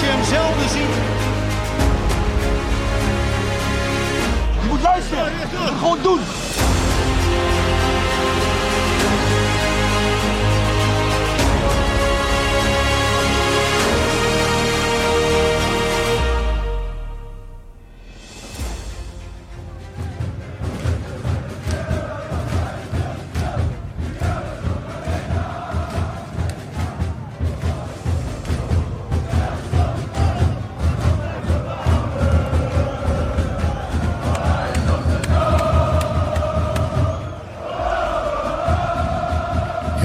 zoals je hem zelden ziet. Je moet luisteren. Gewoon doen.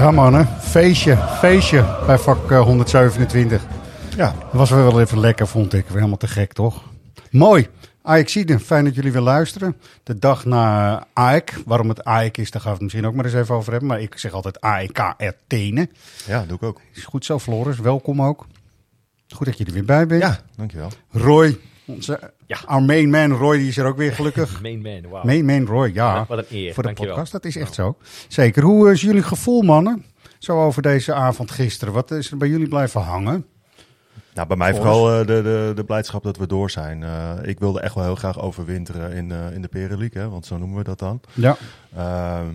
Ja mannen, feestje, feestje bij vak eh, 127. Ja, dat was wel even lekker vond ik. Helemaal te gek toch? Mooi. Ajaxide, fijn dat jullie weer luisteren. De dag na AEK. Waarom het AEK is, daar gaan we het misschien ook maar eens even over hebben. Maar ik zeg altijd AEK Athene. Ja, doe ik ook. Is goed zo, Floris. Welkom ook. Goed dat je er weer bij bent. Ja, dankjewel. Roy, onze our main man Roy, die is er ook weer gelukkig. Main man, wauw. Main man Roy, ja. Wat een eer, Voor de dankjewel. podcast, dat is echt zo. Zeker. Hoe is jullie gevoel, mannen? Zo over deze avond gisteren. Wat is er bij jullie blijven hangen? Nou, bij mij vooral eh, de, de, de blijdschap dat we door zijn. Eh, ik wilde echt wel heel graag overwinteren in, eh in de Pereliek, hè, want zo noemen we dat dan. Ja, Ehm,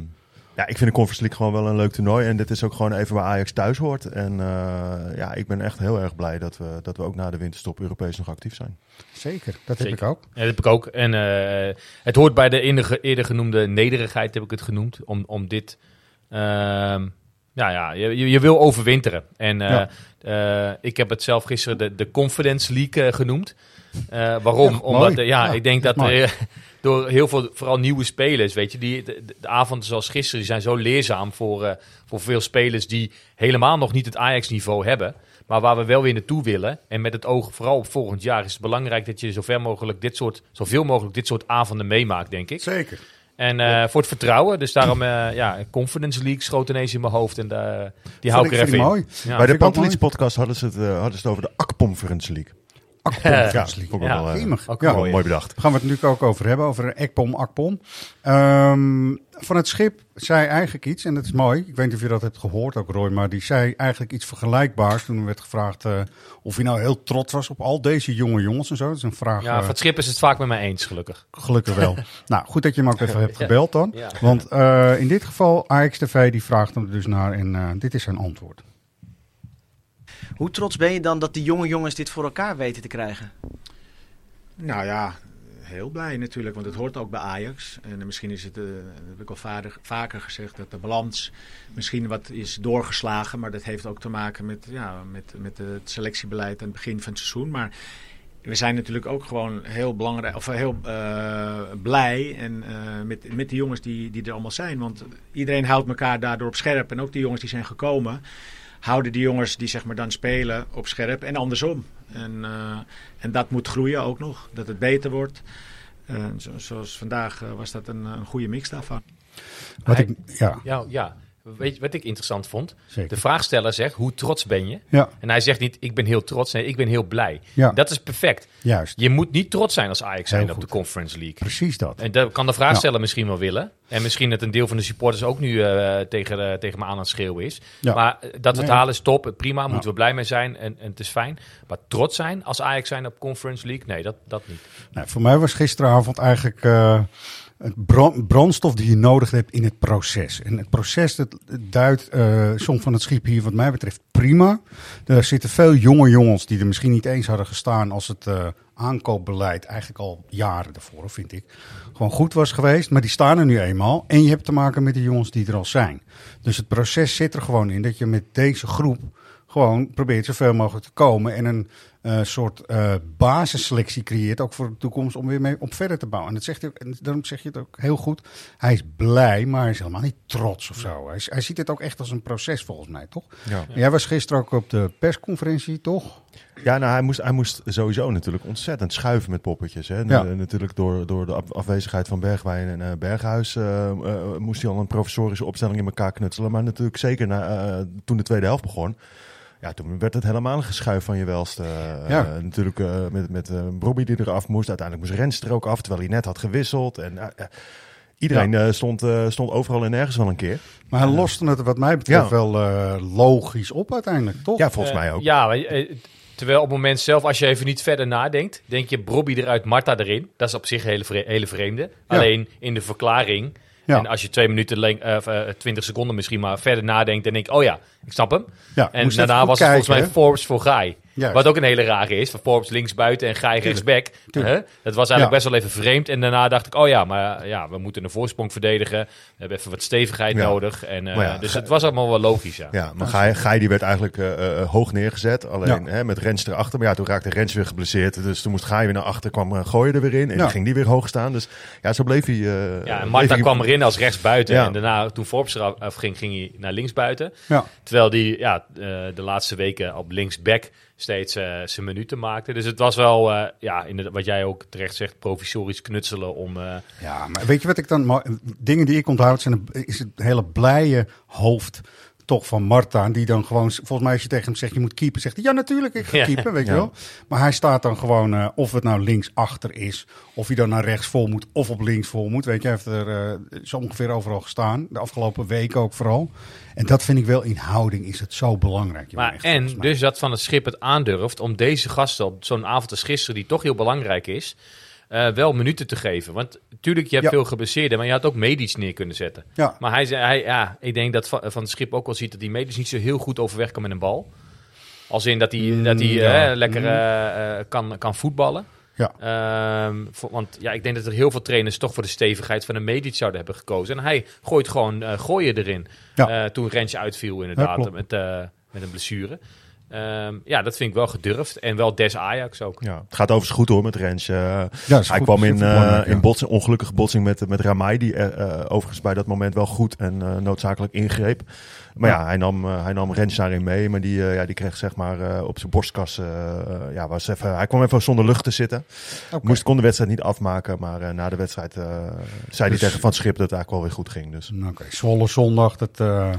ja, ik vind de Conference League gewoon wel een leuk toernooi. En dit is ook gewoon even waar Ajax thuis hoort. En eh, ja, ik ben echt heel erg blij dat we, dat we ook na de winterstop Europees nog actief zijn. zeker. Dat heb ik ook. Ja, dat heb ik ook. En eh, het hoort bij de eerder, eerder genoemde nederigheid, heb ik het genoemd. Om, om dit. ehm, ja, ja, je, je- je wil overwinteren. En eh, eh, ik heb het zelf gisteren de, de Confidence League eh, genoemd. Eh, waarom? Ja, Omdat ja, Ja, ik denk dat eh, door heel veel, vooral nieuwe spelers, weet je, die, de, de avonden zoals gisteren, die zijn zo leerzaam voor, eh, voor veel spelers die helemaal nog niet het Ajax-niveau hebben. Maar waar we wel weer naartoe willen. En met het oog vooral op volgend jaar is het belangrijk dat je zover mogelijk dit soort, zoveel mogelijk dit soort avonden meemaakt, denk ik. Zeker. En eh, voor het vertrouwen. Dus daarom, eh, ja, Confidence League schoot ineens in mijn hoofd. En eh, die hou ik er even in. mooi. Ja. bij de vind ik ook Pantelits mooi. podcast hadden ze, het, hadden ze het over de Akpomference League. Akpom, Ja, Ja, wel, eh, Grimmig. ook Ja. mooi. bedacht. Daar gaan we het natuurlijk ook over hebben, over Ekpom, Akpom. Ehm, van het schip zei eigenlijk iets, en dat is mooi. Ik weet niet of je dat hebt gehoord ook, Roy, maar die zei eigenlijk iets vergelijkbaars toen er werd gevraagd eh, of hij nou heel trots was op al deze jonge jongens en zo. Dat is een vraag, Ja, eh, van het schip is het vaak met mij eens, gelukkig. gelukkig wel. nou, goed dat je hem ook even hebt gebeld dan. Ja. Want eh, in dit geval, AX TV, die vraagt hem er dus naar en eh, dit is zijn antwoord. Hoe trots ben je dan dat die jonge jongens dit voor elkaar weten te krijgen? Nou ja, heel blij natuurlijk, want het hoort ook bij Ajax. En misschien is het, dat heb ik al vaker gezegd, dat de balans misschien wat is doorgeslagen. Maar dat heeft ook te maken met, ja, met, met het selectiebeleid aan het begin van het seizoen. Maar we zijn natuurlijk ook gewoon heel belangrijk, of heel eh, blij en, eh, met, met de jongens die, die er allemaal zijn. Want iedereen houdt elkaar daardoor op scherp. En ook de jongens die zijn gekomen, houden die jongens die zeg maar dan spelen op scherp en andersom. En, eh, en dat moet groeien ook nog, dat het beter wordt. Eh, zo- zoals vandaag eh, was dat een, een goede mix daarvan. Wat Hij- ik, ja, Ja, ja. Weet je wat ik interessant vond? zeker. De vraagsteller zegt, hoe trots ben je? Ja, En hij zegt niet, ik ben heel trots. Nee, ik ben heel blij. ja Dat is perfect. juist. Je moet niet trots zijn als Ajax zijn op de. Conference League. Precies dat. En dat kan de vraagsteller misschien wel willen. En misschien dat een deel van de supporters ook nu eh, tegen, eh, tegen me aan het schreeuwen is. Ja. Maar dat we het halen is top. Prima, moeten we blij mee zijn. En, en het is fijn. Maar trots zijn als Ajax zijn op Conference League? Nee, dat, dat niet. Nou, voor mij was gisteravond eigenlijk eh, het bran- brandstof die je nodig hebt in het proces. En het proces dat duidt eh soms van het schip hier wat mij betreft prima. Er zitten veel jonge jongens die er misschien niet eens hadden gestaan als het eh, aankoopbeleid eigenlijk al jaren daarvoor, vind ik, gewoon goed was geweest. Maar die staan er nu eenmaal. En je hebt te maken met de jongens die er al zijn. Dus het proces zit er gewoon in dat je met deze groep gewoon probeert zoveel mogelijk te komen en een een soort eh, basisselectie creëert, ook voor de toekomst, om weer mee op verder te bouwen. En dat zegt hij, en daarom zeg je het ook heel goed. Hij is blij, maar hij is helemaal niet trots of zo. Hij, hij ziet het ook echt als een proces, volgens mij, toch? Ja. Jij was gisteren ook op de persconferentie, toch? Ja, nou, hij moest, hij moest sowieso natuurlijk ontzettend schuiven met poppetjes. Hè. Ja. Nu- natuurlijk door, door de af- afwezigheid van Bergwijn en eh, Berghuis eh, eh, moest hij al een professorische opstelling in elkaar knutselen. Maar natuurlijk zeker na, eh, toen de tweede helft begon. Ja, toen werd het helemaal een geschuif van je welste. Eh, Ja. natuurlijk eh, met, met Bobby die eraf moest. Uiteindelijk moest Rens er ook af, terwijl hij net had gewisseld. En, iedereen eh, stond, eh, stond overal en nergens wel een keer. Maar hij loste het, wat mij betreft, Ja. wel eh, logisch op uiteindelijk, toch? Ja, volgens mij ook. Ja, maar, terwijl op het moment zelf, als je even niet verder nadenkt, denk je Bobby eruit, Marta erin. Dat is op zich een hele, vre- hele vreemde. Ja. Alleen in de verklaring. Ja. En als je twee minuten, lang, eh, of, eh, twintig seconden misschien maar verder nadenkt, dan denk ik, oh ja, ik snap hem. Ja, En daarna was het volgens mij? Forbes voor Gaai. Juist. Wat ook een hele rare is. Van Forbes links buiten en Gaai rechtsback. Huh? Dat was eigenlijk Ja. best wel even vreemd. En daarna dacht ik, oh ja, maar ja, we moeten een voorsprong verdedigen. We hebben even wat stevigheid Ja. nodig. En, eh, ja, dus het was allemaal wel logisch, ja. Ja, maar Gai, Gai die werd eigenlijk eh, eh, hoog neergezet. Alleen Ja. hè, met Rens erachter. Maar ja, toen raakte Rens weer geblesseerd. Dus toen moest Gai weer naar achter. kwam uh, Gooien er weer in. En Ja. ging die weer hoog staan. Dus ja, zo bleef hij... eh, Ja, en Marta hij- kwam erin als rechtsbuiten. Ja. En daarna, toen Forbes eraf af ging, ging hij naar linksbuiten. Ja. Terwijl die ja, de laatste weken op linksback steeds eh, zijn minuten maakte. Dus het was wel, eh, ja, inderdaad, wat jij ook terecht zegt, provisorisch knutselen om... eh, Ja, maar weet je wat ik dan... Dingen die ik onthoud zijn is het hele blije hoofd toch van Marta. Die dan gewoon... Volgens mij als je tegen hem zegt je moet keepen, zegt hij ja natuurlijk ik ga Ja. keepen, weet je Ja. wel. Maar hij staat dan gewoon, eh, of het nou links achter is, of hij dan naar rechts vol moet, of op links vol moet. Weet je, hij heeft er eh, zo ongeveer overal gestaan. De afgelopen weken ook vooral. En dat vind ik wel in houding is het zo belangrijk. jongen, Maar echt, en dus dat van het schip het aandurft om deze gasten op zo'n avond als gisteren, die toch heel belangrijk is, eh, wel minuten te geven. Want natuurlijk, je hebt Ja. veel geblesseerden, maar je had ook medisch neer kunnen zetten. Ja. Maar hij zei, hij, ja, ik denk dat van, van het schip ook wel ziet dat die medisch niet zo heel goed overweg kan met een bal. Als in dat hij, Mm, dat hij ja. eh, lekker eh, eh, kan, kan voetballen. Ja. Ehm, voor- want ja, ik denk dat er heel veel trainers toch voor de stevigheid van een medisch zouden hebben gekozen. En hij gooit gewoon gooien erin. Ja. Toen Rensje uitviel inderdaad met, met een blessure. Ehm, ja, dat vind ik wel gedurfd. En wel des Ajax ook. Ja, het gaat overigens goed hoor met Rens. Eh, Ja, hij goed, kwam in, eh, in botsing, ongelukkige botsing met, met Ramai, die eh, overigens bij dat moment wel goed en eh, noodzakelijk ingreep. Maar ja, Ja. hij, nam, hij nam Rens daarin mee, maar die, eh, ja, die kreeg zeg maar eh, op zijn borstkas, ja, was even, hij kwam even zonder lucht te zitten. Oké. Moest, kon de wedstrijd niet afmaken, maar eh, na de wedstrijd eh, zei hij Dus- tegen Van het Schip dat het eigenlijk wel weer goed ging. Dus. Oké, Zwolle zondag, dat eh,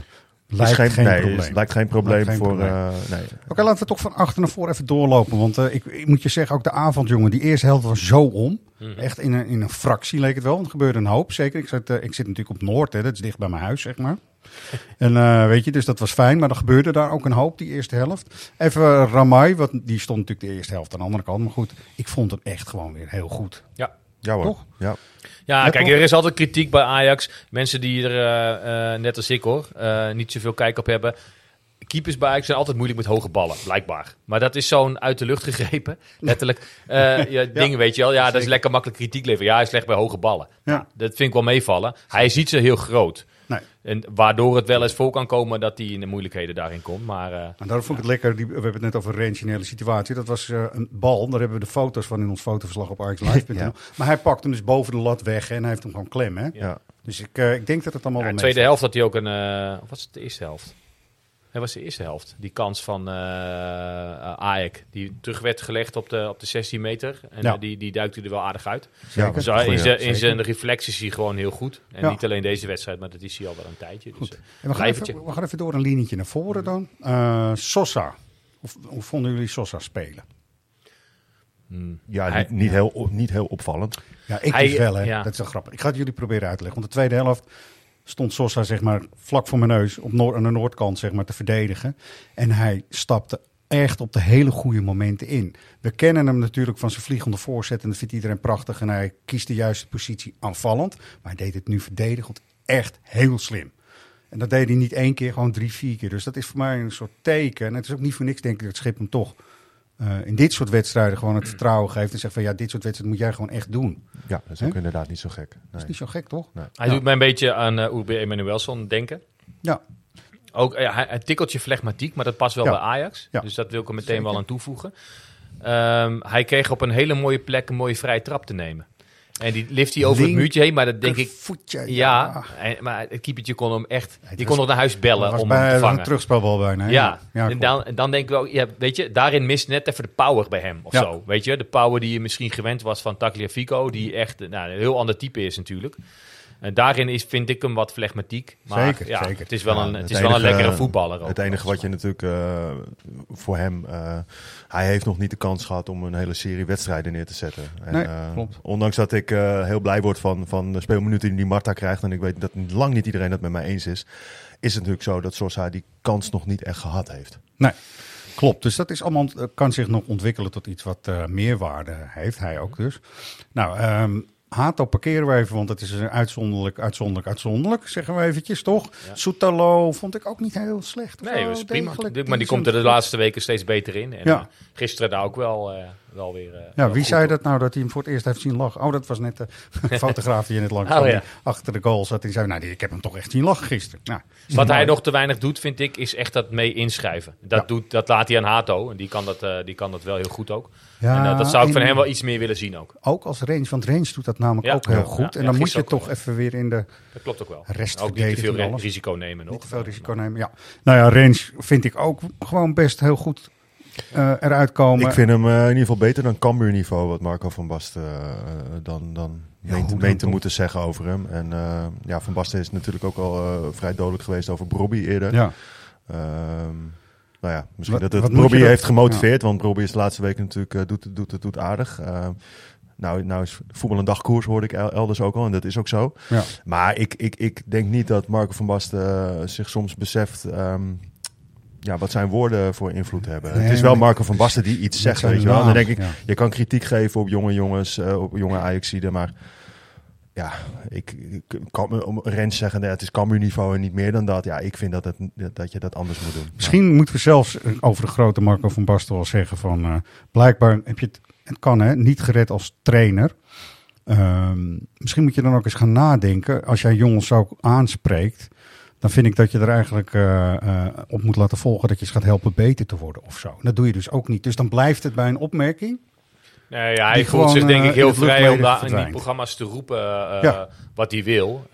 lijkt geen, nee, probleem. is- lijkt geen probleem Lijkt geen voor. probleem. eh, nee. Oké, laten we toch van achter naar voor even doorlopen. Want eh, ik, ik moet je zeggen, ook de avond, jongen, die eerste helft was zo om. Mhm. Echt in een, in een fractie leek het wel. Want er gebeurde een hoop. Zeker, ik zit, eh, ik zit natuurlijk op Noord, hè, dat is dicht bij mijn huis, zeg maar. en eh, weet je, dus dat was fijn. Maar er gebeurde daar ook een hoop, die eerste helft. Even Ramai, want die stond natuurlijk de eerste helft aan de andere kant. Maar goed, ik vond hem echt gewoon weer heel goed. Ja. Ja hoor. Toch? Ja. Ja, Ja, kijk, er is altijd kritiek bij Ajax. Mensen die er, eh, eh, net als ik hoor, eh, niet zoveel kijk op hebben. Keepers bij Ajax zijn altijd moeilijk met hoge ballen, blijkbaar. Maar dat is zo'n uit de lucht gegrepen, letterlijk. eh ja, dingen weet je wel. Ja, dat is lekker makkelijk kritiek leveren. Ja, hij is slecht bij hoge ballen. Ja. Dat vind ik wel meevallen. Hij is niet zo heel groot. Nee. En waardoor het wel eens voor kan komen dat hij in de moeilijkheden daarin komt. Maar eh, En daarom vond ik het lekker. Die, we hebben het net over een range situatie. Dat was eh, een bal. Daar hebben we de foto's van in ons fotoverslag op AjaxLive.nl. Ja. Maar hij pakt hem dus boven de lat weg hè, en hij heeft hem gewoon klem. Hè? Ja. Dus ik, eh, ik denk dat het allemaal ja, wel de tweede helft had hij ook een... eh, of was het de eerste helft? Dat was de eerste helft. Die kans van Ajax. Die terug werd gelegd op de, op de 16 meter. En Ja. eh, die, die duikte er wel aardig uit. Zeker. Dus in, zijn, in zijn is hij gewoon heel goed. En Ja. niet alleen deze wedstrijd, maar dat is hij al wel een tijdje. Dus, En we, gaan even, we gaan even door een linietje naar voren dan. Eh, Sosa. Hoe, hoe vonden jullie Sosa spelen? hmm. Ja, Hij- niet, niet, heel, niet heel opvallend. Ja, ik Hij- dus wel. Hè. ja. Dat is wel grappig. Ik ga het jullie proberen uit te leggen. Want de tweede helft stond Sosa zeg maar vlak voor mijn neus op noord, aan de noordkant zeg maar te verdedigen. En hij stapte echt op de hele goede momenten in. We kennen hem natuurlijk van zijn vliegende voorzet en dat vindt iedereen prachtig. En hij kiest de juiste positie aanvallend. Maar hij deed het nu verdedigend echt heel slim. En dat deed hij niet één keer, gewoon drie, vier keer. Dus dat is voor mij een soort teken. En het is ook niet voor niks, denk ik, dat Schip hem toch eh, in dit soort wedstrijden gewoon het vertrouwen geeft. En zegt van ja, dit soort wedstrijden moet jij gewoon echt doen. Ja, dat is ook inderdaad niet zo gek. Dat Nee. is niet zo gek, toch? Hij Ja. doet mij een beetje aan uh, Uwe Emanuelson denken. Ja, Ook eh, hij, een tikkeltje flegmatiek, maar dat past wel Ja. bij Ajax. Ja. Dus dat wil ik er meteen Zeker. wel aan toevoegen. Ehm, hij kreeg op een hele mooie plek een mooie vrije trap te nemen. En die lift hij over het muurtje heen, maar dat denk ik... Voetje, Ja, en- maar het keepertje kon hem echt... Die was- kon nog naar huis bellen was om bij hem te een vangen. terugspelbal bijna. hè? Ja, ja en dan, dan denk ik wel, ja, weet je, daarin mist net even de power bij hem of Ja. zo. Weet je, de power die je misschien gewend was van Tagliafico, die echt nou, een heel ander type is natuurlijk. En daarin is, vind ik hem wat flegmatiek. Maar Zeker, ja, zeker. het is wel Ja, een, het het is wel een lekkere voetballer. Ook. Het enige wat je natuurlijk eh, voor hem... eh, hij heeft nog niet de kans gehad om een hele serie wedstrijden neer te zetten. En, Nee, eh, klopt. Ondanks dat ik eh, heel blij word van, van de speelminuten die Marta krijgt... en ik weet dat lang niet iedereen het met mij eens is... is het natuurlijk zo dat Sosa die kans nog niet echt gehad heeft. Nee, klopt. Dus dat is allemaal, eh, kan zich nog ontwikkelen tot iets wat eh, meerwaarde heeft. Hij ook dus. Nou, ehm Hato parkeren we even, want het is een uitzonderlijk, uitzonderlijk, uitzonderlijk, zeggen we eventjes, toch? Soetalo vond ik ook niet heel slecht. Nee, is prima. maar die komt er de laatste weken steeds beter in. En Ja. eh, gisteren daar ook wel, eh, wel weer. eh, Ja, wie zei dat nou dat hij hem voor het eerst heeft zien lachen? Oh, dat was net de fotograaf die je net langs Oh, ja. die achter de goal zat. Die zei, nou, ik heb hem toch echt zien lachen gisteren. Nou, Wat hij nog te weinig doet, vind ik, is echt dat mee inschrijven. Dat, Ja. doet, dat laat hij aan Hato. En die kan dat, eh, die kan dat wel heel goed ook. Ja, en eh, dat zou ik van hem wel iets meer willen zien ook. Ook als range, want range doet dat namelijk Ja. ook heel goed. En dan moet je toch wel. even weer in de Dat klopt ook wel. Rest ook niet te veel risico nemen nog. Niet te veel risico nemen, ja. Nou ja, range vind ik ook gewoon best heel goed eh, eruit komen. Ik vind hem eh, in ieder geval beter dan Cambuur niveau, wat Marco van Basten eh, dan, dan Ja, meent, hoe meent dan te toch? moeten zeggen over hem. En eh, ja, Van Basten is natuurlijk ook al vrij dodelijk geweest over Brobby eerder. ja. Ehm, nou ja, misschien Wat- dat het dat- heeft gemotiveerd, want Brobby is de laatste weken natuurlijk doet, doet, doet, doet aardig. Ehm, nou, nou is voetbal een dagkoers, hoorde ik el- elders ook al, en dat is ook zo. Ja. Maar ik, ik, ik denk niet dat Marco van Basten zich soms beseft ehm, ja, wat zijn woorden voor invloed hebben. Nee, het is wel Marco van Basten die iets zegt, weet je wel. Dan denk ik, ja. je kan kritiek geven op jonge jongens, eh, op jonge Ajaxiden, maar ja, ik, ik kan me om Rens zeggen, nee, het is Cambuur niveau en niet meer dan dat. Ja, ik vind dat, het, dat je dat anders moet doen. Misschien moeten we zelfs eh, over de grote Marco van Basten wel zeggen van... eh, blijkbaar heb je het, het kan hè, niet gered als trainer. Ehm, misschien moet je dan ook eens gaan nadenken. Als jij jongens zo aanspreekt... dan vind ik dat je er eigenlijk eh, eh, op moet laten volgen... dat je ze gaat helpen beter te worden of zo. Dat doe je dus ook niet. Dus dan blijft het bij een opmerking. Nee, ja, hij voelt gewoon, zich denk eh, ik heel vrij om daar in die programma's te roepen Ja. wat hij wil.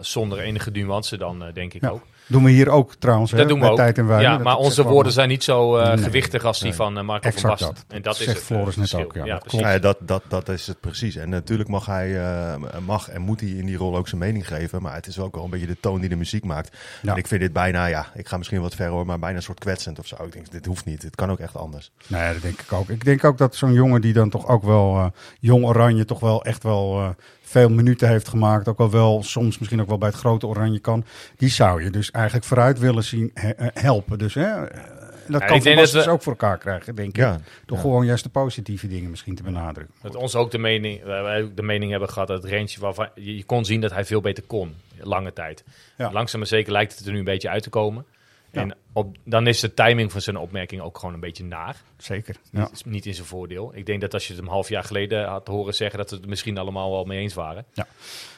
zonder enige nuance dan, denk ik Ja. ook. Doen we hier ook trouwens. hè, Dat doen we ook. Tijd en Weilen. ja, maar onze woorden wel- zijn niet zo eh, Nee. gewichtig als die Nee. van eh, Marco Exact van Basten. dat. En dat is het, Floris eh, net ook, ja, ja dat. Ja, dat, dat, dat is het precies. En natuurlijk mag hij, eh, mag en moet hij in die rol ook zijn mening geven. Maar het is ook wel een beetje de toon die de muziek maakt. Ja. En ik vind dit bijna, ja, ik ga misschien wat ver hoor, maar bijna een soort kwetsend of zo. Ik denk, dit hoeft niet. Dit kan ook echt anders. Nee, dat denk ik ook. Ik denk ook dat zo'n jongen die dan toch ook wel, eh, jong Oranje, toch wel echt wel eh, veel minuten heeft gemaakt. Ook al wel soms misschien ook wel bij het grote Oranje kan. Die zou je dus eigenlijk vooruit willen zien he- eh, helpen. Dus hè, eh, dat ik kan denk Van dat we- dus ook voor elkaar krijgen, denk ik. Ja, Door ja. gewoon juist de positieve dingen misschien te benadrukken. Dat ons ook de mening, wij- ook de mening hebben gehad dat het range waarvan je, je kon zien dat hij veel beter kon, lange tijd. Ja. Langzaam maar zeker lijkt het er nu een beetje uit te komen. Ja. En op, dan is de timing van zijn opmerking ook gewoon een beetje naar. Zeker. Ja. Niet, is niet in zijn voordeel. Ik denk dat als je het een half jaar geleden had horen zeggen, dat we het misschien allemaal wel mee eens waren.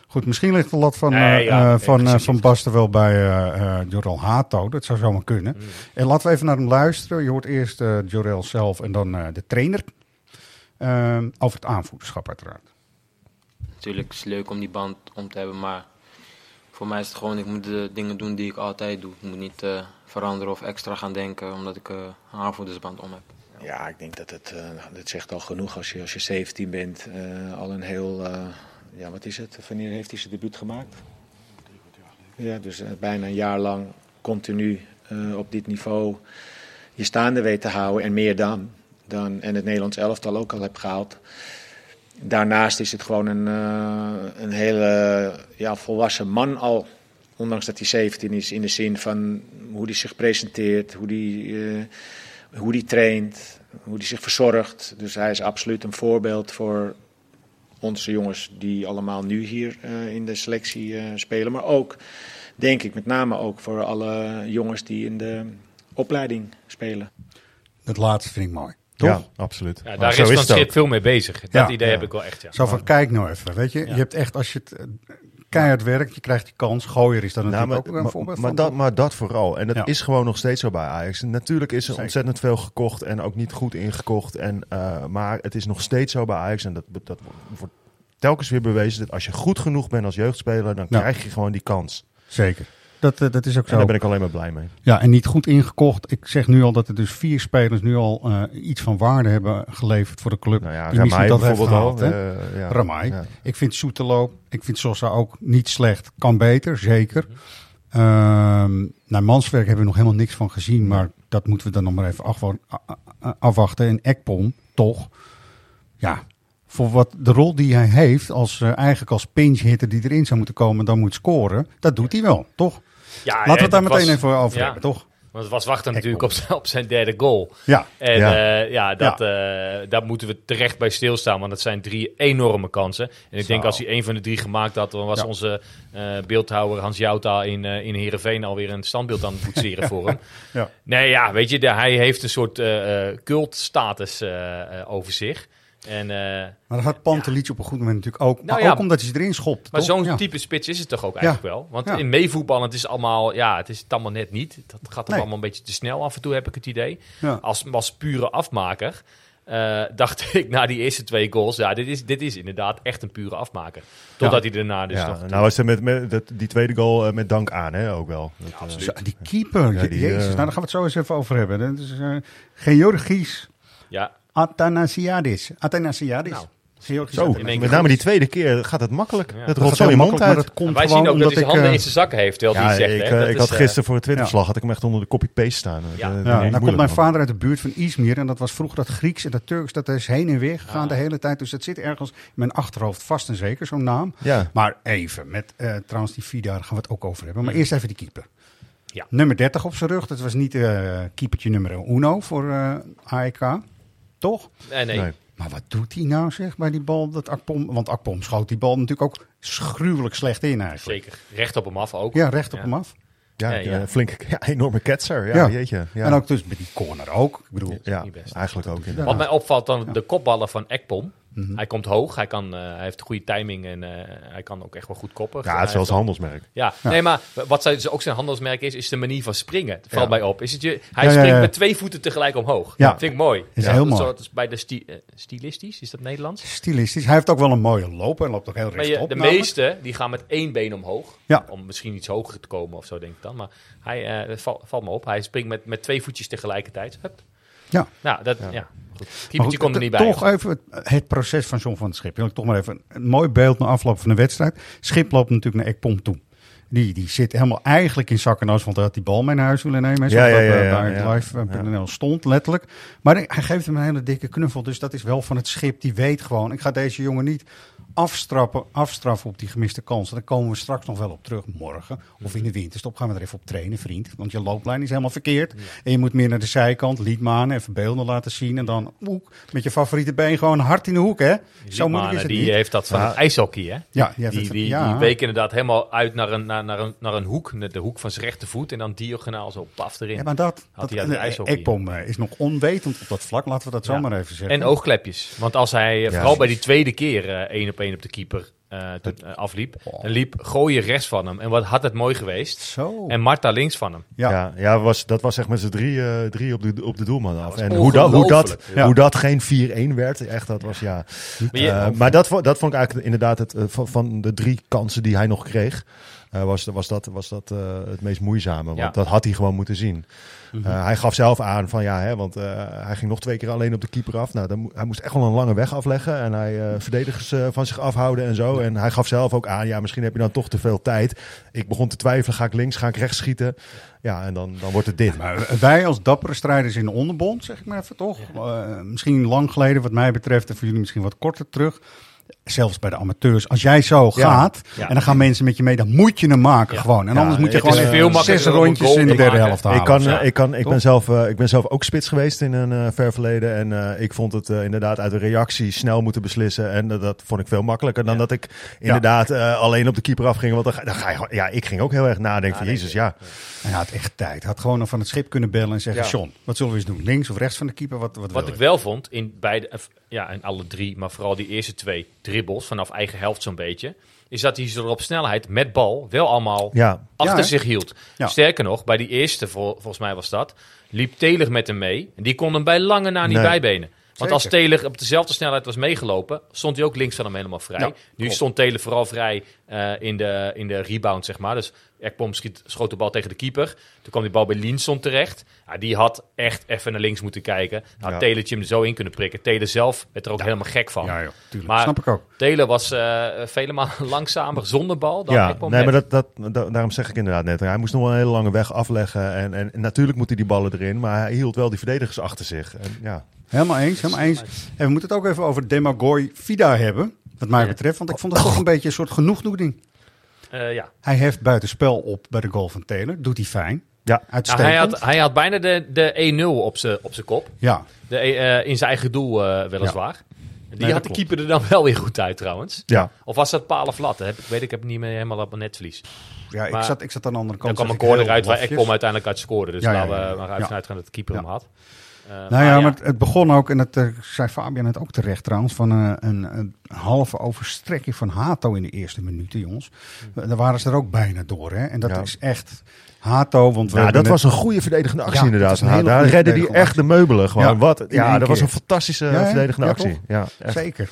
Goed, misschien ligt de lat van, Nee, eh, ja, eh, van, eh, van. Basten wel bij eh eh, Jorel Hato. Dat zou zomaar kunnen. Mm. En laten we even naar hem luisteren. Je hoort eerst eh Jorel zelf en dan eh, de trainer. Ehm, over het aanvoederschap uiteraard. Natuurlijk is het leuk om die band om te hebben, maar voor mij is het gewoon, ik moet de dingen doen die ik altijd doe. Ik moet niet eh, veranderen of extra gaan denken omdat ik eh, een aanvoerdersband om heb. Ja, ik denk dat het, eh dat zegt al genoeg als je, als je 17 bent. eh, al een heel, ja wat is het? Wanneer heeft hij zijn debuut gemaakt? Ja, dus bijna een jaar lang continu op dit niveau je staande weet te houden en meer dan. dan en het Nederlands elftal ook al heb gehaald. Daarnaast is het gewoon een, een hele ja, volwassen man al. Ondanks dat hij 17 is, in de zin van hoe hij zich presenteert, hoe hij, eh, hoe hij traint, hoe hij zich verzorgt. Dus hij is absoluut een voorbeeld voor onze jongens die allemaal nu hier eh, in de selectie eh, spelen. Maar ook, denk ik, met name ook voor alle jongens die in de opleiding spelen. Dat laatste vind ik mooi. Toch? Ja, absoluut. Ja, daar is Van. Schip veel mee bezig. Dat Ja. idee Ja. heb ik wel echt, ja. Zo van, kijk nou even, weet je. Ja. Je hebt echt, als je het... keihard werkt, je krijgt die kans. Gooier is dan Nou, natuurlijk maar, ook een maar- voorbeeld maar van. dat, maar dat vooral. En dat Ja. is gewoon nog steeds zo bij Ajax. En natuurlijk is er Zeker. ontzettend veel gekocht en ook niet goed ingekocht. En, eh, maar het is nog steeds zo bij Ajax. En dat, dat wordt telkens weer bewezen dat als je goed genoeg bent als jeugdspeler, dan Ja. krijg je gewoon die kans. Zeker. Dat, eh, dat is ook En zo. daar ben ik alleen maar blij mee. Ja, en niet goed ingekocht. Ik zeg nu al dat er dus vier spelers nu al eh, iets van waarde hebben geleverd voor de club. Nou ja, die Ramai dat bijvoorbeeld al. gehaald, hè? eh, ja. Ramai. Ja. Ik vind Soetelo, ik vind Sosa ook niet slecht. Kan beter, zeker. Ehm naar Manswerk hebben we nog helemaal niks van gezien. Maar dat moeten we dan nog maar even afwachten. En Ekpom, toch. Ja, voor wat de rol die hij heeft, als, eigenlijk als pinch hitter die erin zou moeten komen, dan moet scoren. Dat doet hij wel, toch? Ja, Laten we het daar meteen was- even over hebben, toch? Want het was wachten natuurlijk op zijn, op zijn derde goal. Ja. En Ja. ja, ja, dat, eh, daar moeten we terecht bij stilstaan. Want dat zijn drie enorme kansen. En ik denk als hij een van de drie gemaakt had... dan was Ja. onze eh, beeldhouwer Hans Jouta in, eh in Heerenveen... alweer een standbeeld aan het boetseren voor hem. Ja. Nee, ja, weet je, de- hij heeft een soort eh eh, cultstatus eh, eh, over zich. En, eh, Maar dat had Pantelietje op een goed moment natuurlijk ook. Nou maar ja. ook omdat hij ze erin schopt. maar zo'n Ja. type spits is het toch ook eigenlijk wel? Want Ja. in meevoetballen, het is allemaal, ja, het is het allemaal net niet. Dat gaat Nee. allemaal een beetje te snel af en toe, heb ik het idee. Ja. Als, als pure afmaker eh, dacht ik na die eerste twee goals, ja, dit is, dit is inderdaad echt een pure afmaker. Totdat hij daarna dus ja, nog... nou was het met, die tweede goal eh, met dank aan, hè, ook wel. Dat, die keeper, Ja, je- die, jezus, nou daar gaan we het zo eens even over hebben. Dat is uh, Georgis ja, Athanasiadis. Athanasiadis. Nou, Zo, met name die tweede keer gaat het makkelijk. Ja. Het Dat rolt zo in mond makkelijk, uit. dat komt wij zien ook dat hij zijn handen eh, in zijn zakken heeft, terwijl Ja, hij zegt. ik, hè. eh, ik is, had eh, gisteren voor een Twitter ja. slag had ik hem echt onder de copy-paste staan. Ja. Nou komt mijn vader uit de buurt van Izmir en dat was vroeger dat Grieks en dat Turks, dat is heen en weer gegaan de hele tijd. Dus dat zit ergens in mijn achterhoofd vast en zeker, zo'n naam. Ja. Maar even, met eh, trouwens die Vida, daar gaan we het ook over hebben. Maar eerst even die keeper. Ja. Nummer 30 op zijn rug, dat was niet eh keepertje nummer uno voor eh AEK, toch? Nee, nee. Nee. Maar wat doet hij nou zeg bij die bal? Dat Akpom, want Akpom schoot die bal natuurlijk ook gruwelijk slecht in eigenlijk. Zeker. Recht op hem af ook. Ja, recht op Ja. hem af. Ja, Ja, ja, ja. flink, ja, enorme ketser. Ja, Ja. jeetje. Ja. En ook dus met die corner ook. Ik bedoel, ja, eigenlijk ook. Inderdaad. Wat mij opvalt dan de kopballen van Ekpom. Mhm. Hij komt hoog, hij, kan, eh, hij heeft goede timing en eh, hij kan ook echt wel goed koppen. Ja, het is wel zijn handelsmerk. Ja, nee, maar wat zij dus ook zijn handelsmerk is, is de manier van springen. Het valt Ja. mij op. Is het je, hij springt ja. met twee voeten tegelijk omhoog. Ja. Vind ik mooi. Is ja, heel dat mooi. soort- bij de sti eh, stilistisch, is dat Nederlands? stilistisch. Hij heeft ook wel een mooie loop. Hij loopt ook heel Maar rechtop. je, de namelijk. meeste die gaan met één been omhoog. Ja. Om misschien iets hoger te komen of zo, denk ik dan. Maar hij, eh, het val- valt me op. Hij springt met, met twee voetjes tegelijkertijd. Hup. Ja. Nou, dat, ja. Ja. Goed. Goed, komt er t- niet bij. Toch even het, het proces van John van het Schip. Wil ik toch maar even een mooi beeld na afloop van de wedstrijd. Schip loopt natuurlijk naar Ekpom toe. Die, die zit helemaal eigenlijk in zak en as, want hij had die bal mee naar huis willen nemen. Ja, ja, dat ja, eh, ja, bij ja. live.nl stond, letterlijk. Maar hij geeft hem een hele dikke knuffel. Dus dat is wel van het schip. Die weet gewoon, ik ga deze jongen niet afstraffen, afstraffen op die gemiste kansen. Daar komen we straks nog wel op terug morgen. Of in de winterstop gaan we er even op trainen, vriend. Want je looplijn is helemaal verkeerd. En je moet meer naar de zijkant, liedmanen, even beelden laten zien. En dan oek, met je favoriete been gewoon hard in de hoek, hè? Zo moeilijk is het die niet. heeft dat van Ja. ijshockey, hè? Ja, die, Die, die, ja. die week inderdaad helemaal uit naar een, naar, naar, een, naar een hoek. De hoek van zijn rechtervoet. En dan diagonaal zo paf erin. Ja, maar dat, Had dat hij uit de eh. Ekpom eh, is nog onwetend op dat vlak. Laten we dat Ja. zomaar even zeggen. En oogklepjes. Want als hij, vooral bij die tweede keer, eh, één op één op de keeper eh, toen, eh, afliep. Oh. Dan liep Gooien rechts van hem. En wat had het mooi geweest. Zo. En Marta links van hem. Ja. Ja, ja, was, dat was echt met z'n drie, eh, drie op, de, op de doelman af. en hoe dat, hoe, dat. Ja. hoe dat geen 4-1 werd, echt, dat was ja. Maar je- maar dat, dat vond ik eigenlijk inderdaad het, van, van de drie kansen die hij nog kreeg. Eh, was, was dat, was dat eh, het meest moeizame. Want Ja. dat had hij gewoon moeten zien. Mhm. Eh, hij gaf zelf aan van ja, hè, want eh, hij ging nog twee keer alleen op de keeper af. Nou, dan, mo- hij moest echt wel een lange weg afleggen. En hij eh verdedigers eh, van zich afhouden en zo. En hij gaf zelf ook aan, ja, misschien heb je dan toch te veel tijd. Ik begon te twijfelen, ga ik links, ga ik rechts schieten? Ja, en dan, dan wordt het dit. Maar wij als dappere strijders in de onderbond, zeg ik maar even toch. Eh, misschien lang geleden wat mij betreft en voor jullie misschien wat korter terug. Zelfs bij de amateurs. Als jij zo Ja. gaat Ja. en dan gaan mensen met je mee, dan moet je hem maken Ja. gewoon. En Ja, anders moet je gewoon veel zes rondjes in de derde maken. helft Ik, halen. kan, Ja. eh, ik, kan, ik, Toch? ben zelf, eh, ik ben zelf ook spits geweest in een eh, ver verleden. En eh, ik vond het eh, inderdaad uit de reactie snel moeten beslissen. En dat vond ik veel makkelijker dan Ja. dat ik inderdaad eh, alleen op de keeper afging. Want dan, ga- dan ga je ja, ik ging ook heel erg nadenken van Jezus, ja. Hij had echt tijd. Hij had gewoon nog van het schip kunnen bellen en zeggen: Ja. John, wat zullen we eens doen? Links of rechts van de keeper? Wat, wat, Wat wil ik wel vond, in, beide, ja, en alle drie, maar vooral die eerste twee dribbles vanaf eigen helft zo'n beetje, is dat hij ze er op snelheid met bal wel allemaal Ja, achter Ja, zich hield. Ja. Sterker nog, bij die eerste, vol- volgens mij was dat, liep Taylor met hem mee. En die kon hem bij lange na niet Nee. bijbenen. Want als. Taylor op dezelfde snelheid was meegelopen, stond hij ook links van hem helemaal vrij. Ja, nu klopt. stond Taylor vooral vrij eh, in, de, in de rebound, zeg maar. Dus Ekpom schiet, schoot de bal tegen de keeper. Toen kwam die bal bij Linson terecht. Ja, die had echt even naar links moeten kijken. Had Ja. Hem er zo in kunnen prikken. Taylor zelf werd er ook helemaal gek van. Ja, joh, tuurlijk. Maar- Snap ik ook. Taylor was eh, vele malen langzamer zonder bal dan ja Ekpom nee, met. maar dat, dat, da- daarom zeg ik inderdaad net. Hij moest nog wel een hele lange weg afleggen. En, en, en natuurlijk moeten die ballen erin. Maar hij hield wel die verdedigers achter zich. En, ja. Helemaal eens, helemaal eens. En we moeten het ook even over Demagoy Vida hebben, wat mij Ja. betreft. Want ik vond het toch een beetje een soort genoegdoening. Eh, ja. Hij heft buitenspel op bij de goal van Taylor. Doet hij fijn. Ja. Nou, Uitstekend. hij, had, hij had bijna de, de 1-0 op zijn op zijn kop. Ja, De, eh, in zijn eigen doel eh, weliswaar. Die had de keeper er dan wel weer goed uit trouwens. Ja. Of was dat palen flat? Heb, ik weet ik heb het niet meer helemaal op mijn netvlies. ja ik, zat, ik zat aan de andere Dan kant. kwam een zag ik corner uit waar lafjes. Ekpom uiteindelijk uit scoorde. Dus Ja, ja, laten ja, we maar ja. uit vanuit gaan dat de keeper hem had. Eh, Nou ja, maar het, het begon ook, en dat eh, zei Fabian het ook terecht trouwens, van eh, een, een halve overstrekking van Hato in de eerste minuten, jongens. Hm. Daar waren ze er ook bijna door, hè. En dat Ja. is echt Hato, want we Ja, hebben dat net- was een goede verdedigende actie Ja, inderdaad. Daar goede redde hij verdedigende echt de meubelen gewoon. Ja, Wat, ja, dat was een fantastische Ja, verdedigende Ja, actie. Ja, echt. Zeker.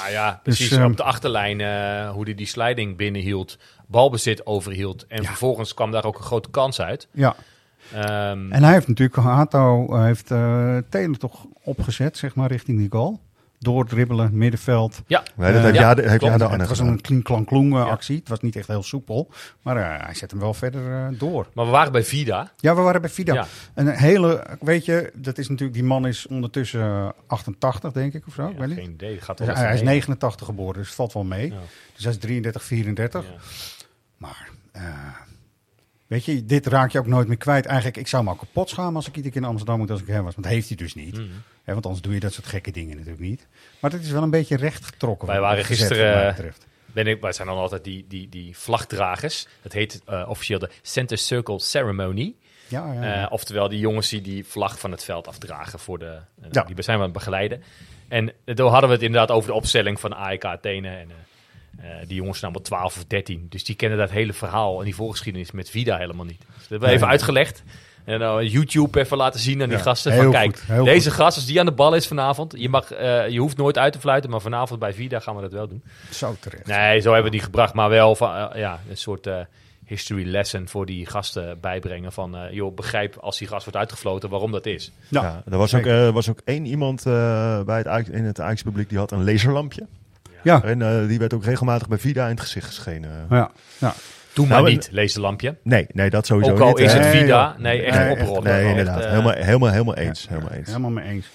Nou ja, precies. Dus, ehm, op de achterlijn eh, hoe hij die sliding binnenhield, balbezit overhield. En vervolgens kwam daar ook een grote kans uit. Ja. Ehm, En hij heeft natuurlijk, Hato heeft eh Taylor toch opgezet, zeg maar, richting die goal. Doordribbelen, middenveld. ja, Nee, dat Eh, heeft ja, Jade, heeft. Jade het was een clean klank kloen eh, actie. Het was niet echt heel soepel. Maar eh, hij zet hem wel verder eh, door. maar we waren bij Vida. Ja, we waren bij Vida. Ja. Een hele, weet je, dat is natuurlijk, die man is ondertussen eh, 88, denk ik, of zo. Ja, ik weet niet. geen idee. Gaat Dus wel hij, is even mee. 89 geboren, dus het valt wel mee. Ja. Dus hij is 33, 34. Ja. Maar, eh, weet je, dit raak je ook nooit meer kwijt. Eigenlijk, ik zou me al kapot schamen als ik iedere keer in Amsterdam moet als ik hem was. Want dat heeft hij dus niet. Mhm. Want anders doe je dat soort gekke dingen natuurlijk niet. Maar dat is wel een beetje recht getrokken. Wij waren gisteren. Ben ik, wij zijn dan altijd die, die, die vlagdragers. Dat heet eh, officieel de Center Circle Ceremony. Ja, ja, ja. Eh, oftewel die jongens die die vlag van het veld afdragen voor de. Ja. Die zijn we aan het begeleiden. En toen hadden we het inderdaad over de opstelling van AEK Athene. En die jongens zijn allemaal 12 of 13. Dus die kennen dat hele verhaal en die voorgeschiedenis met Vida helemaal niet. Dus dat hebben we Nee, even nee. uitgelegd. En dan YouTube even laten zien aan die Ja, gasten. heel Van kijk, goed, deze goed. gast, als die aan de bal is vanavond. Je, mag, eh, je hoeft nooit uit te fluiten, maar vanavond bij Vida gaan we dat wel doen. Zo terecht. Nee, zo hebben we niet gebracht. Maar wel van, eh, ja, een soort eh, history lesson voor die gasten bijbrengen. Van, eh, joh, begrijp als die gast wordt uitgefloten waarom dat is. Ja, Ja, er was ook, eh, was ook één iemand eh, bij het, in het Ajax-publiek die had een laserlampje. Ja, En eh, die werd ook regelmatig bij Vida in het gezicht geschenen. ja, ja. Doe maar Nou, en- niet, lees de lampje. Nee, nee, dat sowieso Ook al niet. is hè. het Vida. Nee, echt Nee. Nee, Echt, inderdaad. eh, helemaal, helemaal, helemaal eens. Ja, helemaal eens. Helemaal mee eens.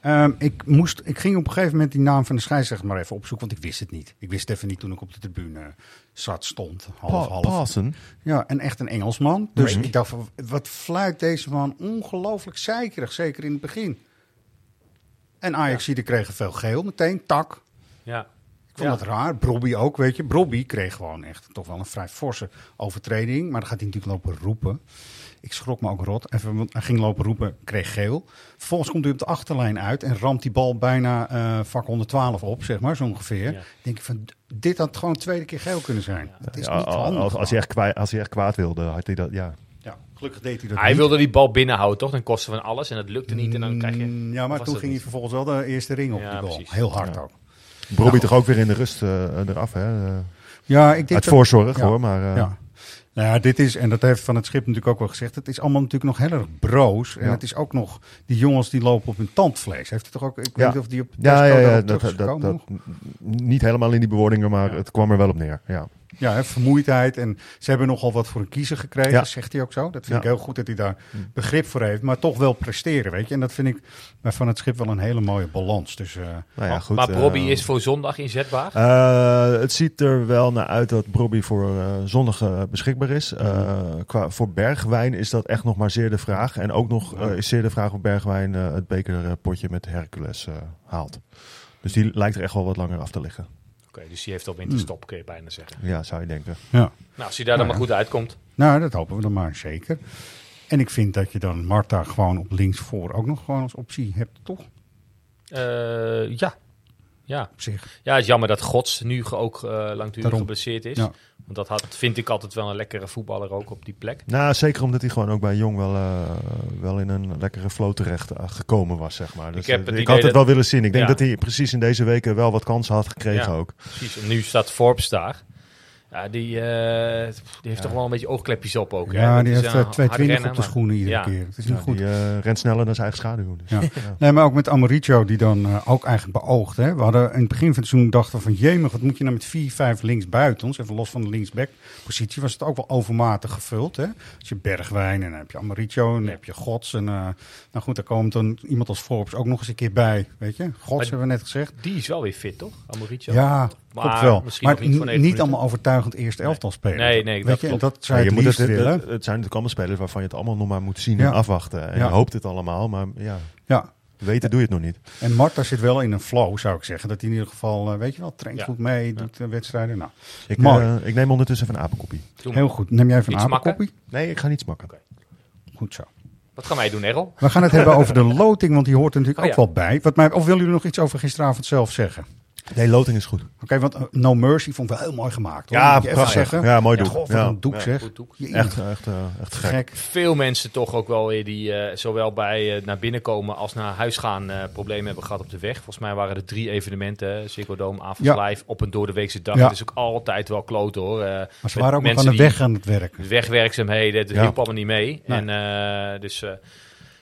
Ehm, ik, moest, ik ging op een gegeven moment die naam van de scheidsrechter maar even opzoeken, want ik wist het niet. Ik wist het even niet toen ik op de tribune zat, stond. Half, Pa- half. Pasen. Ja, en echt een Engelsman. Dus Mhm. ik dacht, van, wat fluit deze man ongelooflijk zeikerig, zeker in het begin. En Ajax die kregen veel geel meteen, tak. Ja. Ik vond Ja. dat raar. Brobby ook, weet je. Brobby kreeg gewoon echt toch wel een vrij forse overtreding. Maar dan gaat hij natuurlijk lopen roepen. Ik schrok me ook rot. Even, want hij ging lopen roepen, kreeg geel. Vervolgens komt hij op de achterlijn uit en ramt die bal bijna eh, vak 112 op, zeg maar, zo ongeveer. Ja. denk ik van, dit had gewoon een tweede keer geel kunnen zijn. Dat is Ja, niet handig. als, als, hij echt kwaad, als hij echt kwaad wilde, had hij dat, ja. Ja, gelukkig deed hij dat Hij niet. wilde die bal binnenhouden, toch? Ten koste van alles. En dat lukte niet. En dan krijg je... Mm, Ja, maar toen ging hij vervolgens wel de eerste ring op Ja, die bal. precies. Heel hard Ja. Bobby toch ook weer in de rust eh, eraf, hè? Eh, Ja, ik denk uit voorzorg, ja. hoor. Maar, eh, Ja. Nou ja, dit is, en dat heeft Van het Schip natuurlijk ook wel gezegd, het is allemaal natuurlijk nog heel erg broos. En Ja. het is ook nog, die jongens die lopen op hun tandvlees. Heeft het toch ook, ik weet niet of die op Ja, ja, ja, dat, dat, dat, niet helemaal in die bewoordingen, maar het kwam er wel op neer. Ja. Ja, hè, vermoeidheid. En ze hebben nogal wat voor een kiezer gekregen, Ja. zegt hij ook zo. Dat vind Ja. ik heel goed dat hij daar begrip voor heeft. Maar toch wel presteren, weet je. En dat vind ik bij Van het Schip wel een hele mooie balans. Dus eh, Nou ja, goed. maar eh, Bobby is voor zondag inzetbaar. Eh, het ziet er wel naar uit dat Bobby voor eh, zondag eh, beschikbaar is. Eh, qua, voor Bergwijn is dat echt nog maar zeer de vraag. En ook nog eh, is zeer de vraag of Bergwijn eh, het bekerpotje met Hercules eh, haalt. Dus die lijkt er echt wel wat langer af te liggen. Oké, dus die heeft al winterstop, kun je bijna zeggen. Ja, zou je denken. ja. Nou, als hij daar dan Ja. maar goed uitkomt. Nou, dat hopen we dan maar zeker. En ik vind dat je dan Marta gewoon op links voor ook nog gewoon als optie hebt, toch? Eh, ja, Ja. op zich. ja, het is jammer dat Gods nu ook eh langdurig Daarom. geblesseerd is. Ja. Want dat had, vind ik altijd wel een lekkere voetballer ook op die plek. Nou, zeker omdat hij gewoon ook bij Jong wel, eh, wel in een lekkere flow terecht eh, gekomen was, zeg maar. Dus, Ik heb het ik had het dat- wel willen zien. Ik denk Ja. dat hij precies in deze weken wel wat kansen had gekregen Ja. ook. Precies. En nu staat Forbes daar. Ja, die, eh, die heeft toch wel een beetje oogklepjes op ook. hè? Ja, Dat die heeft eh, eh, 220 hard rennen, op de schoenen iedere Ja. keer. Het is niet goed. Die eh, rent sneller dan zijn eigen schaduw. Dus. Nee, maar ook met Amoricio, die dan eh, ook eigenlijk beoogt. Hè. We hadden in het begin van het seizoen dachten we van... jemig, wat moet je nou met 4, 5 links buiten ons? Even los van de linksback-positie was het ook wel overmatig gevuld. Hè. Als je Bergwijn en dan heb je Amoricio en dan heb je Gods. En, eh, nou goed, daar komt dan iemand als Forbes ook nog eens een keer bij. Weet je, Gods Maar- hebben we net gezegd. Die is wel weer fit, toch? Amoricio? Ja, Maar klopt wel. misschien Maar niet voor n- 90 niet minuten. allemaal overtuigend eerste elftal spelen. Nee, nee, dat Weet je, en klopt. dat zou Ja, je moet liefst het, willen. het, zijn natuurlijk allemaal spelers waarvan je het allemaal nog maar moet zien Ja. en afwachten. En Ja. je hoopt het allemaal, maar ja, Ja. weten doe je het nog niet. En Marta zit wel in een flow, zou ik zeggen. Dat hij in ieder geval, eh, weet je wel, traint Ja. goed mee, doet eh, wedstrijden. Nou, Ik, eh, ik neem ondertussen even een apenkoppie. Heel goed. Neem jij even een Iets apenkoppie? Nee, ik ga niet smakken. Goed zo. Wat gaan wij doen, Errol? We gaan het hebben over de loting, want die hoort er natuurlijk Oh, ook ja. wel bij. Wat mij, of willen jullie nog iets over gisteravond zelf zeggen? Nee, loting is goed. Oké, want eh, No Mercy vond ik wel heel mooi gemaakt. Hoor. Ja, Moet je even prachtig. zeggen. Ja, mooi doek. God, Ja. een doek Ja, zeg. doek. Echt, echt, eh, echt gek. gek. Veel mensen toch ook wel weer die eh, zowel bij eh, naar binnen komen als naar huis gaan eh, problemen hebben gehad op de weg. Volgens mij waren er drie evenementen, Ziggo Dome, Avonds Ja. Live, op een door de weekse dag. Ja. Het is ook altijd wel kloten hoor. Eh, Maar ze met waren ook aan de die- weg aan het werken. de wegwerkzaamheden, het Ja. hielp allemaal niet mee. Nee. En eh, dus eh,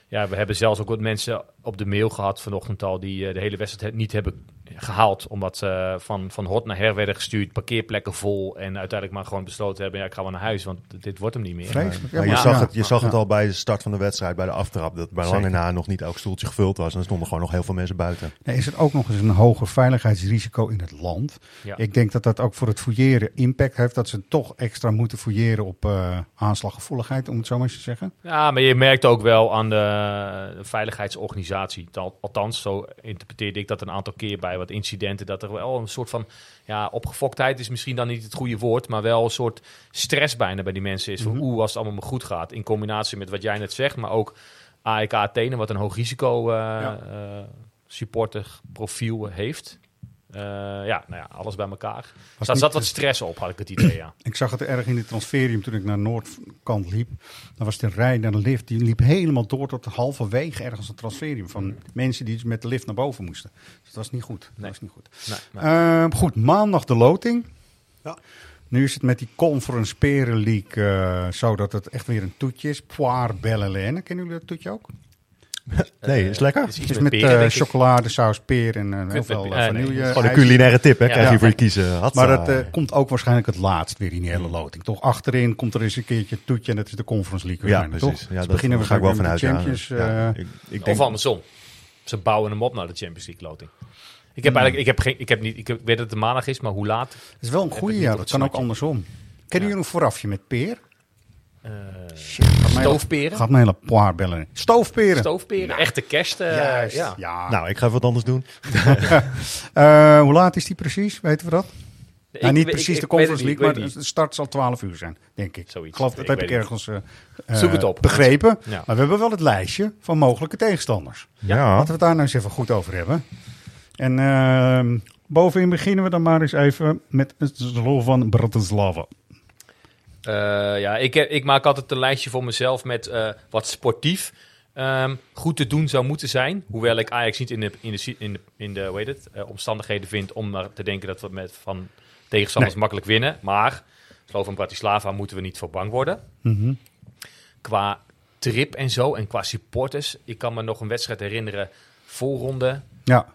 ja, we hebben zelfs ook wat mensen op de mail gehad vanochtend al die de hele wedstrijd niet hebben gehaald. Omdat ze van, van hot naar her werden gestuurd, parkeerplekken vol. En uiteindelijk maar gewoon besloten hebben, ja, ik ga wel naar huis, want dit wordt hem niet meer. Vreselijk. Ja, Maar je zag, ja. het, je zag Ja. het al bij de start van de wedstrijd, bij de aftrap, dat bij lange na nog niet elk stoeltje gevuld was. En er stonden gewoon nog heel veel mensen buiten. Nee, is het ook nog eens een hoger veiligheidsrisico in het land? Ja. Ik denk dat dat ook voor het fouilleren impact heeft. Dat ze toch extra moeten fouilleren op eh, aanslaggevoeligheid, om het zo maar eens te zeggen. Ja, maar je merkt ook wel aan de, veiligheidsorganisatie. Al- Althans, zo interpreteerde ik dat een aantal keer bij wat incidenten. Dat er wel een soort van ja, opgefoktheid is misschien dan niet het goede woord. Maar wel een soort stress bijna bij die mensen is. Van oeh, als het allemaal maar goed gaat. In combinatie met wat jij net zegt. Maar ook AEK Athene, wat een hoog risico eh Ja. eh, supporter profiel heeft. Eh, ja, nou ja, alles bij elkaar. Was Er niet- zat wat stress op, had ik het idee, ja. Ik zag het erg in het transferium toen ik naar Noordkant liep. Dan was de rij naar de lift. Die liep helemaal door tot halverwege ergens een transferium. Van mensen die dus met de lift naar boven moesten. Dus dat was niet goed. Dat was niet goed. Nee, nee. Ehm, goed, maandag de loting. Ja. Nu is het met die Conference Peren League eh, zo dat het echt weer een toetje is. Poire Belle Kennen jullie dat toetje ook? Nee, is lekker. Het is iets Het is met, met peren, eh, chocolade, saus, peer en eh, heel veel eh, vanille. Gewoon een culinaire tip, hè? Ja. Krijg je voor je kiezen. Hatsa. Maar dat eh, komt ook waarschijnlijk het laatst weer in die hele loting. Toch achterin komt er eens een keertje een toetje en dat is de Conference League. ja, precies. Toch? Ja, Dus dat beginnen we ga ik wel vanuit. de ja. Champions. Ja, ik, ik denk, Of andersom. Ze bouwen hem op naar de Champions League loting. Ik heb eigenlijk, ik heb geen, ik heb niet, ik weet dat het maandag is, maar hoe laat? Dat is wel een goede, ik niet ja. op Dat het kan ook andersom. Kennen jullie een voorafje met peer? Eh hele- stoofperen? Gaat mijn hele poire bellen. Stoofperen. Stoofperen, echte kerst. eh, Juist, ja. ja. Nou, ik ga even wat anders doen. Eh, hoe laat is die precies? Weten we dat? Ik nou, niet precies ik- de Conference niet, League, maar de het start zal 12 uur zijn, denk ik. Zoiets. Geloof, dat Ik heb ik ergens eh, Zoek het op. begrepen. Ja. Maar we hebben wel het lijstje van mogelijke tegenstanders. Ja. Laten we het daar nou eens even goed over hebben. En ehm, bovenin beginnen we dan maar eens even met het Slovan Bratislava. Eh, ja, ik, heb- ik maak altijd een lijstje voor mezelf met eh, wat sportief ehm, goed te doen zou moeten zijn. Hoewel ik Ajax niet in de, in de, in de, in de hoe heet het, eh, omstandigheden vind om maar te denken dat we met van tegenstanders makkelijk winnen. Maar Slovan Bratislava moeten we niet voor bang worden. Mhm. Qua trip en zo en qua supporters. Ik kan me nog een wedstrijd herinneren, voorronde, Ja,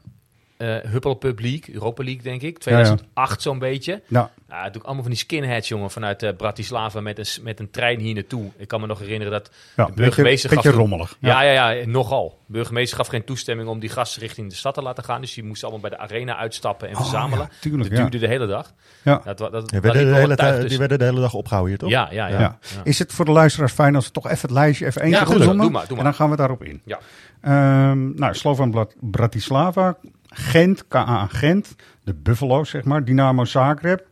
eh Huppelpub League, Europa League denk ik, Ja, ja. 2008 zo'n beetje. nou, Ja, het doe ik allemaal van die skinheads, jongen, vanuit eh, Bratislava met een, met een trein hier naartoe. Ik kan me nog herinneren dat ja de burgemeester beetje, beetje gaf toen- rommelig. Ja, ja, ja, nogal. De burgemeester gaf geen toestemming om die gasten richting de stad te laten gaan. Dus die moesten allemaal bij de arena uitstappen en Oh, verzamelen. ja, tuurlijk, dat ja. duurde de hele dag. Ja. Dat, dat, werden, de hele tuig tijd- die werden de hele dag opgehouden hier, toch? Ja, ja, ja. Ja. ja. Is het voor de luisteraars fijn als we toch even het lijstje even één Ja, keer goed, opzommen? doe maar, doe maar. En dan gaan we daarop in. Ja. Ehm, nou, Slovan Brat- Bratislava, Gent, KA Gent, de Buffalo's zeg maar, Dynamo Zagreb,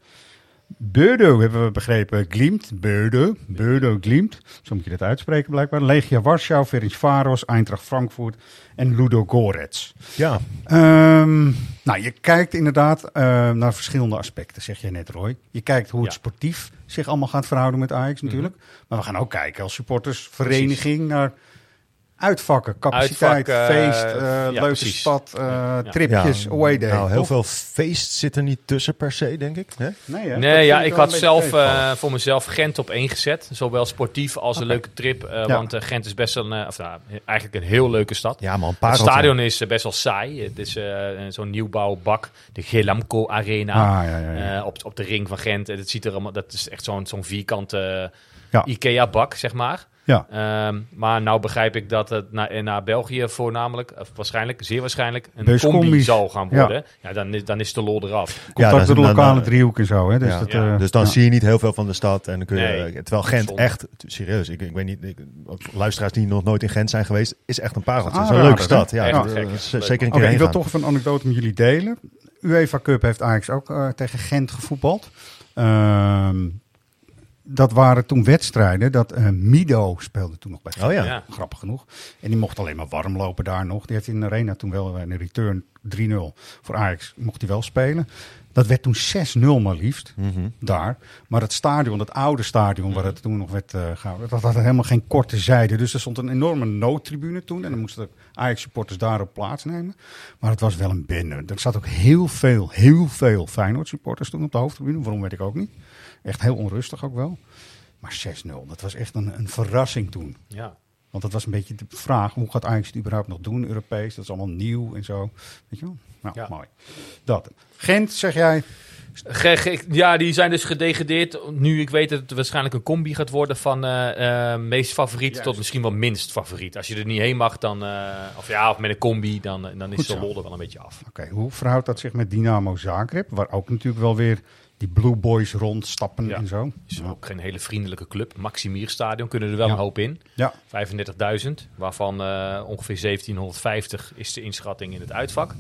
Beudo hebben we begrepen. Glimt. Beudo. Beudo Glimt. Zo moet je dat uitspreken blijkbaar. Legia Warschau, Ferencvaros, Eintracht Frankfurt en Ludo Gorets. Ja, Ehm, nou, je kijkt inderdaad eh, naar verschillende aspecten, zeg jij net, Roy. Je kijkt hoe het Ja. sportief zich allemaal gaat verhouden met Ajax natuurlijk. Maar we gaan ook kijken als supportersvereniging naar uitvakken, capaciteit, Uitvakken, feest, eh, ja, leuke precies. stad, eh, Ja. tripjes, ja. away day. Nou, heel toch? veel feest zit er niet tussen per se, denk ik. Hè? Nee, hè? Nee, ja, ik had zelf eh, voor mezelf Gent op één gezet. Zowel sportief als een leuke trip. eh, Ja. Want eh, Gent is best een, eh, of, nou, eigenlijk een heel leuke stad. Ja, man, een Het paar stadion is eh, best wel saai. Het is eh, zo'n nieuwbouwbak, de Gelamco Arena. Ah, ja, ja, ja. eh, op, op de ring van Gent. En het ziet er allemaal, dat is echt zo'n zo'n vierkante Ja. IKEA-bak, zeg maar. Ja. Ehm, maar nou begrijp ik dat het naar, naar België voornamelijk, of waarschijnlijk, zeer waarschijnlijk, een combi zal gaan worden. Ja, dan, is, dan is de lol eraf. Contact Ja, dat de lokale dan- driehoek en zo. Hè? Dus, Ja. dat, Ja. eh, Dus dan ja. zie je niet heel veel van de stad. En dan kun je, Nee. terwijl Gent Zonde. echt, serieus, ik, ik weet niet, ik, luisteraars die nog nooit in Gent zijn geweest, is echt een pareltje. Het is een leuke hè? stad. Ja, eh, zeker een keer ik wil toch even een anekdote met jullie delen. UEFA Cup heeft Ajax ook eh, tegen Gent gevoetbald. Ehm, dat waren toen wedstrijden dat eh, Mido speelde toen nog bij Oh ja. Ja. Grappig genoeg. En die mocht alleen maar warm lopen daar nog. Die heeft in de arena toen wel een return 3-0 voor Ajax. Mocht hij wel spelen. Dat werd toen 6-0 maar liefst. Mhm. Daar. Maar het stadion, dat oude stadion waar het toen nog werd eh gehouden. Dat had helemaal geen korte zijde. Dus er stond een enorme noodtribune toen. En dan moesten de Ajax supporters daarop plaatsnemen. Maar het was wel een bende. Er zat ook heel veel, heel veel Feyenoord supporters toen op de hoofdtribune. Waarom weet ik ook niet. Echt heel onrustig ook wel. Maar 6-0, dat was echt een, een verrassing toen. Ja. Want dat was een beetje de vraag, hoe gaat Ajax het überhaupt nog doen, Europees? Dat is allemaal nieuw en zo. Weet je wel? Nou, Ja. mooi. Dat. Gent, zeg jij? Ja, die zijn dus gedegradeerd. Nu, ik weet dat het waarschijnlijk een combi gaat worden van eh, eh, meest favoriet tot misschien wel minst favoriet. Als je er niet heen mag, dan, eh, of ja, of met een combi, dan, dan is de lol er wel een beetje af. Oké, hoe verhoudt dat zich met Dynamo Zagreb? Waar ook natuurlijk wel weer die Blue Boys rondstappen Ja. en zo. is ook geen hele vriendelijke club. Maximier Stadion kunnen er wel Ja. een hoop in. Ja, 35.000, waarvan eh, ongeveer 1750 is de inschatting in het uitvak.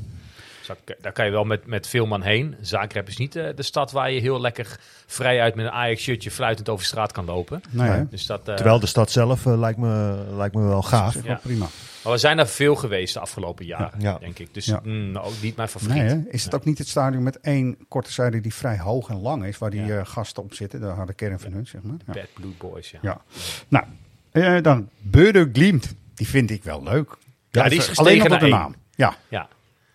Dus daar, kan je wel met, met veel man heen. Zagreb is niet eh, de stad waar je heel lekker vrij uit met een Ajax-shirtje fluitend over straat kan lopen. nee? Dus dat, eh, Terwijl de stad zelf lijkt, me, lijkt me wel gaaf. Zeg Ja. wel prima. Maar we zijn daar veel geweest de afgelopen jaren, Ja. denk ik. Dus Ja. mm, ook niet mijn favoriet. Nee? Is het ook niet het stadion met één korte zijde die vrij hoog en lang is, waar die eh, gasten op zitten, de harde kern van hun, zeg maar. Bad Blue Boys, ja. Ja. Nou, eh, dan Beude Glimt. Die vind ik wel leuk. Ja, die is gestegen Alleen op de naam. Ja, Ja.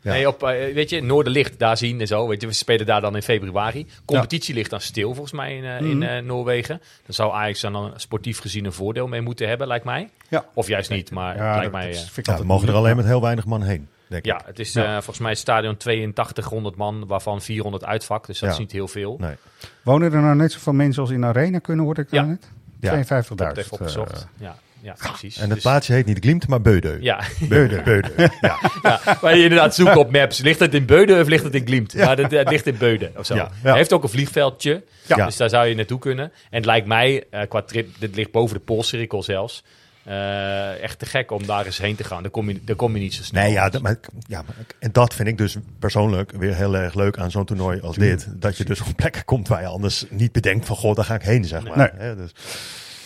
Ja. Nee, op, eh, weet je, Noorderlicht, daar zien en zo. Weet je, we spelen daar dan in februari. Competitie ligt dan stil volgens mij in, in Mhm. Noorwegen. Dan zou Ajax dan, dan sportief gezien een voordeel mee moeten hebben, lijkt mij. Ja. Of juist niet, maar ja lijkt mij... dat eh, Ja, we mogen er alleen met heel weinig man heen, denk ja, ik. het is Ja. eh, volgens mij het stadion 8200 man, waarvan 400 uitvak. Dus dat Ja. is niet heel veel. Nee. Wonen er nou net zoveel mensen als in arena kunnen, hoor ik Ja. daar net? Ja. 52.000. Ik heb het even opgezocht. eh, ja, ja, precies. En het Dus- plaatsje heet niet Glimt, maar Beudeu. Ja, Beude. Beude. Ja. ja, waar je inderdaad zoekt op maps. Ligt het in Beuden of ligt het in Glimt? Maar het, het ligt in Beuden of zo. Ja. Hij heeft ook een vliegveldje, Ja. dus daar zou je naartoe kunnen. En het lijkt mij, eh, qua trip, dit ligt boven de Poolcirkel zelfs, eh, echt te gek om daar eens heen te gaan. Daar kom je, daar kom je niet zo snel. Nee, ja, dat, maar, ja, maar- en dat vind ik dus persoonlijk weer heel erg leuk aan zo'n toernooi als dit. Dat je dus op plekken komt waar je anders niet bedenkt van, goh, daar ga ik heen, zeg maar. Nee. Dus,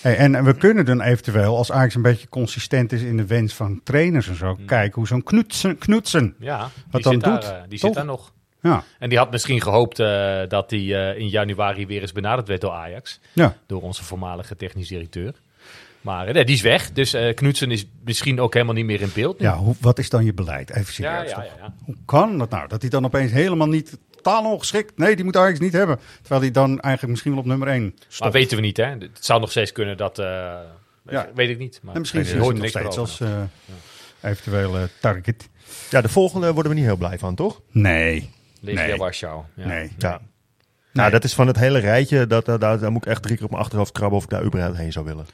Hey, en we kunnen dan eventueel, als Ajax een beetje consistent is in de wens van trainers en zo, kijken hoe zo'n knoetsen, knoetsen. Ja, die, Wat dan zit, daar, doet, eh, die toch? zit daar nog. Ja, En die had misschien gehoopt eh, dat hij eh, in januari weer eens benaderd werd door Ajax. ja. Door onze voormalige technisch directeur. Maar eh, nee, die is weg. Dus eh Knutsen is misschien ook helemaal niet meer in beeld. nu. ja hoe, wat is dan je beleid? Even serieus ja, ja, toch? ja, ja. Hoe kan dat nou? Dat hij dan opeens helemaal niet, totaal ongeschikt, nee, die moet Ajax niet hebben. Terwijl hij dan eigenlijk misschien wel op nummer 1 Maar stond. weten we niet, hè? Het zou nog steeds kunnen dat... eh, Ja. Weet ik niet. Maar en misschien is hoort nog steeds als over. eh eventueel eh, target. ja, de volgende worden we niet heel blij van, toch? Nee, Legia nee. Warschau. Ja. nee. Ja. Nou, dat is van het hele rijtje, dat, dat, daar daar moet ik echt drie keer op mijn achterhoofd krabben of ik daar überhaupt heen zou willen.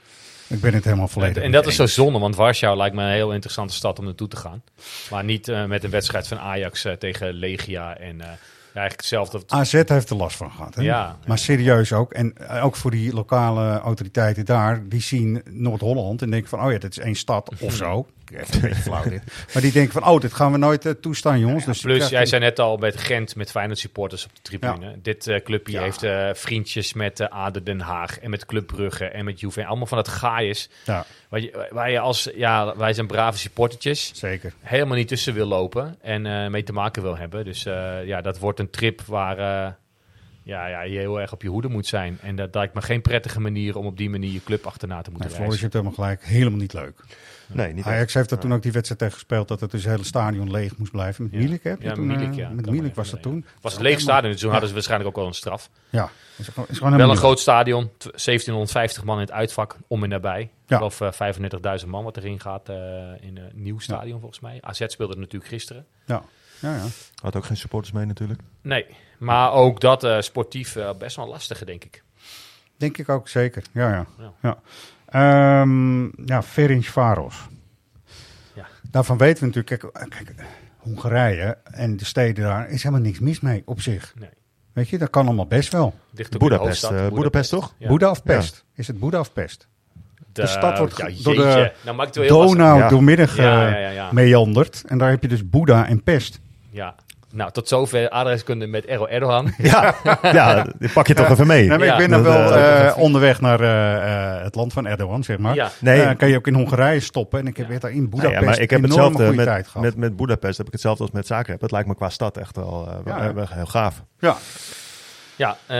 Ik ben het helemaal volledig En, dat is zo zonde, want Warschau lijkt me een heel interessante stad om naartoe te gaan. Maar niet eh, met een wedstrijd van Ajax eh, tegen Legia en eh, eigenlijk hetzelfde. AZ heeft er last van gehad. Hè? Ja. Maar serieus ook. En ook voor die lokale autoriteiten daar. Die zien Noord-Holland en denken van... oh ja, dit is één stad of zo. Echt een beetje flauw dit. Maar die denken van... oh, dit gaan we nooit eh, toestaan, jongens. dus Plus, jij een- zei net al met Gent, met Feyenoord supporters op de tribune. Dit eh, clubje Ja. heeft eh, vriendjes met Aden Den Haag en met Club Brugge en met Juve. Allemaal van het gaaiers. Ja, Waar je, waar je als, ja, wij zijn brave supportertjes. zeker. Helemaal niet tussen wil lopen en mee te maken wil hebben. Dus ja, dat wordt een trip waar ja, ja, je heel erg op je hoede moet zijn. En dat lijkt me geen prettige manier om op die manier je club achterna te moeten Nee, Floris, hebt helemaal gelijk. Helemaal niet leuk. Nee, niet echt. Ajax heeft er toen ook die wedstrijd tegen gespeeld... dat het dus hele stadion leeg moest blijven. Met Ja. Milik, je Ja, toen, Milik, eh, ja. Met Milik was dat toen. Het was een leeg stadion, dus toen Ja. hadden ze waarschijnlijk ook wel een straf. Ja, is gewoon, is gewoon Wel een groot stadion, tw- 1750 man in het uitvak, om en nabij. Ik Ja. geloof eh, 35.000 man wat erin gaat eh, in een nieuw stadion volgens mij. AZ speelde het natuurlijk gisteren. Ja, ja, ja. Had ook geen supporters mee natuurlijk. Nee, maar ook dat eh, sportief eh, best wel lastige, denk ik. Denk ik ook zeker. Ja, ja. Ja. Ja, Ehm ja Ferencváros. Ja. Daarvan weten we natuurlijk, kijk, kijk, Hongarije en de steden daar is helemaal niks mis mee op zich. Nee. Weet je, dat kan allemaal best wel. Dicht Boedapest, hoofdstad, eh, Boedapest toch? Ja. Boeddha of Pest? Is het Boeddha of Pest? De, stad wordt ja, door de nou, maakt het wel heel lastig. Donau Ja. doormidden Ja, ja, ja, ja. meandert. En daar heb je dus Boeddha en Pest. Ja. Nou, tot zover adreskunde met Erro Erdogan. Ja, ja die pak je toch even mee. Nee, maar Ja. ik ben dan wel eh, eh, onderweg naar eh, eh, het land van Erdogan, zeg maar. Ja. Nee. Dan kan je ook in Hongarije stoppen. En ik heb weer daar in Boedapest ja, maar ik heb hetzelfde goede met, tijd gehad. met, met Budapest. Heb ik hetzelfde als met Zagreb. Dat lijkt me qua stad echt wel, eh, heel gaaf. ja, Ja, eh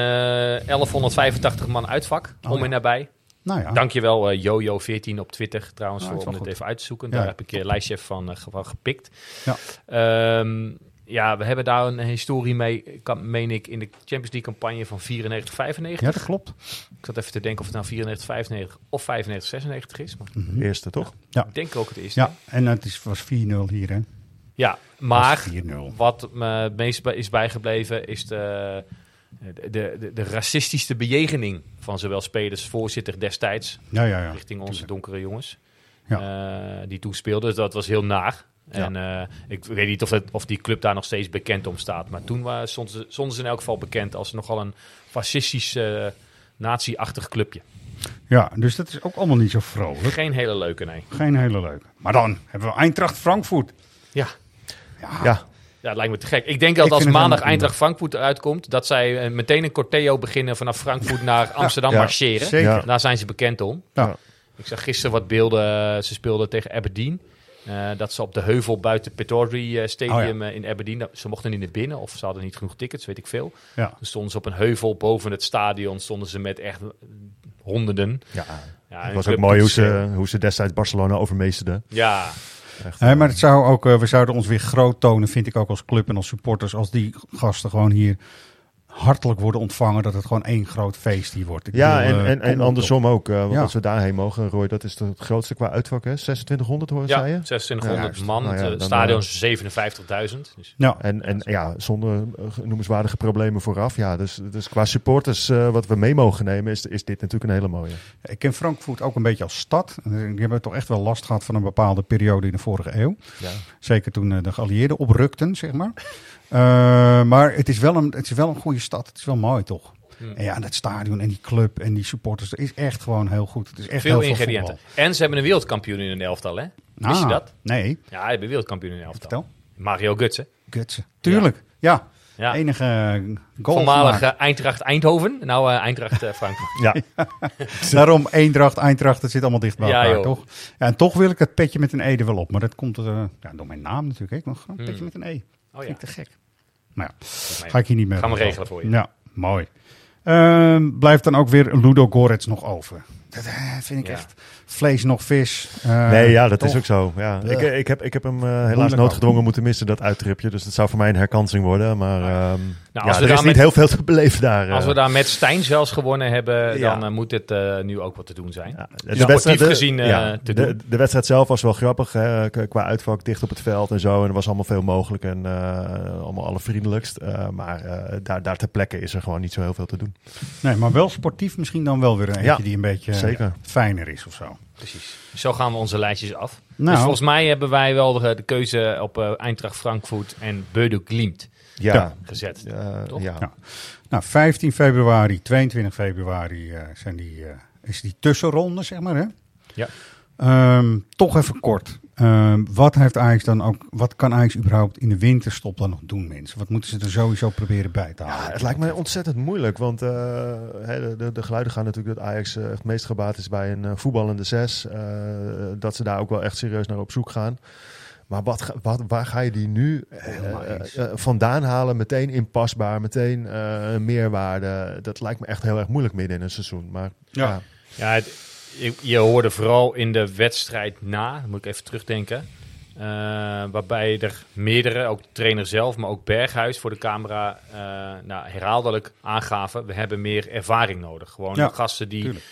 1185 man uitvak, Oh, om ja. en nabij. Nou ja. Dankjewel eh, Jojo14 op Twitter trouwens Ja, voor om dit goed. even uit te zoeken. Ja, Daar heb ik een lijstje van, eh, van gepikt. Ja. Ehm, ja, we hebben daar een historie mee, kan, meen ik, in de Champions League campagne van 94, 95. ja, dat klopt. Ik zat even te denken of het nou 94, 95 of 95, 96 is. Maar De eerste toch? ik denk ook het eerste. Ja, en het is, was 4-0 hier, hè? Ja, maar Was 4-0. wat me het meest bij- is bijgebleven is de, de, de, de racistische bejegening van zowel spelers, voorzitter destijds, Ja, ja, ja. richting onze donkere jongens. Ja. eh, die toen speelden. Dus dat was heel naar. En eh, ik weet niet of, het, of die club daar nog steeds bekend om staat. Maar toen waren, ze, stonden ze in elk geval bekend als nogal een fascistisch, eh nazi-achtig clubje. Ja, dus dat is ook allemaal niet zo vrolijk. Geen hele leuke, nee. Geen hele leuke. Maar dan hebben we Eintracht Frankfurt. Ja, Ja, Ja, het lijkt me te gek. Ik denk dat Ik als maandag Eindracht Frankfurt eruit komt... dat zij eh, meteen een corteo beginnen vanaf Frankfurt naar Amsterdam Ja, marcheren. zeker. Daar zijn ze bekend om. Ja. Ik zag gisteren wat beelden. eh, Ze speelden tegen Aberdeen. Eh, dat ze op de heuvel buiten eh, Stadium Oh in Aberdeen. Ze mochten niet naar binnen of ze hadden niet genoeg tickets, weet ik veel. Ja. Toen stonden ze op een heuvel boven het stadion. Stonden ze met echt honderden. ja. Ja, het was ook mooi hoe ze, hoe ze destijds Barcelona overmeesterden. Ja, Echt, Nee, eh, maar het zou ook, eh, we zouden ons weer groot tonen, vind ik ook als club en als supporters, als die gasten gewoon hier hartelijk worden ontvangen, dat het gewoon één groot feest hier wordt. Ik ja, bedoel, en, eh, en, op, andersom ook. eh, want Ja. als we daarheen mogen, Roy, dat is het grootste qua uitvak, hè? 2600 hoor, ja zei je? 2600 Ja, man. nou ja, het dan, stadion eh, is 57.000. Dus Ja, En, en ja, zonder noemenswaardige problemen vooraf. Ja, dus, dus qua supporters, eh, wat we mee mogen nemen, is, is dit natuurlijk een hele mooie. ik ken Frankfurt ook een beetje als stad. Die hebben toch echt wel last gehad van een bepaalde periode in de vorige eeuw. Ja. Zeker toen de geallieerden oprukten, zeg maar. Eh, maar het is, wel een, het is wel een goede stad. Het is wel mooi, toch? Hmm. En ja, dat stadion en die club en die supporters, dat is echt gewoon heel goed. Het is echt veel heel ingrediënten. En ze hebben een wereldkampioen in een elftal, hè? Wist je Ah, dat? Nee, Ja, ze hebben een wereldkampioen in een elftal. vertel. Mario Götze. Gutsen. Tuurlijk, ja. Ja. Enige eh, goal Voormalige gemaakt. Eindracht Eindhoven. Nou, eh, Eindracht eh, Frankfurt. Ja, Daarom Eendracht, Eindracht, dat zit allemaal dicht bij elkaar, toch? Ja, en toch wil ik het petje met een E er wel op. Maar dat komt eh, ja, door mijn naam natuurlijk. Ik gewoon een petje met een E. Oh ja. Vind ik te gek. Nou ja, ga ik hier niet meer Gaan we over. regelen voor je. Ja, mooi. Ehm, blijft dan ook weer Ludo Gorets nog over. Dat eh, vind ik Ja. echt vlees nog vis. Eh, nee, ja, dat toch? is ook zo. Ja. Ik, ik, heb, ik heb hem eh, helaas noodgedwongen moeten missen, dat uittripje. Dus dat zou voor mij een herkansing worden. Maar ehm, als ja, we er is daar niet met- heel veel te beleven daar. eh. Als we daar met Stijn zelfs gewonnen hebben, Ja. dan eh, moet het eh, nu ook wat te doen zijn. Ja, Dus sportief gezien, eh, te de, doen. de wedstrijd zelf was wel grappig. Hè, qua uitvak dicht op het veld en zo. En er was allemaal veel mogelijk en eh, allemaal allervriendelijkst. Eh, maar eh, daar, daar ter plekke is er gewoon niet zo heel veel te doen. Nee, maar wel sportief misschien dan wel weer een eentje Ja, die een beetje zeker. fijner is of zo. precies. Zo gaan we onze lijstjes af. Nou. Dus volgens mij hebben wij wel de, de keuze op eh Eintracht Frankfurt en Beudo Glimt Ja, gezet. Toch? ja. Nou, 15 februari, 22 februari eh, zijn die, eh, is die tussenronde, zeg maar. Hè? Ja. Ehm, toch even kort. Ehm, wat heeft Ajax dan ook? Wat kan Ajax überhaupt in de winterstop dan nog doen, mensen? Wat moeten ze er sowieso proberen bij te halen? Ja, het lijkt mij ontzettend moeilijk, want eh, de, de, de geluiden gaan natuurlijk dat Ajax het meest gebaat is bij een voetballende zes. dat ze daar ook wel echt serieus naar op zoek gaan. Maar wat, waar ga je die nu eh, eh, eh, vandaan halen? Meteen inpasbaar, meteen eh, meerwaarde. Dat lijkt me echt heel erg moeilijk midden in een seizoen. Maar Ja. ja, Ja, het- je, je hoorde vooral in de wedstrijd na, moet ik even terugdenken. eh, waarbij er meerdere, ook de trainer zelf, maar ook Berghuis voor de camera, eh nou, herhaaldelijk aangaven: we hebben meer ervaring nodig. Gewoon Ja, gasten die tuurlijk.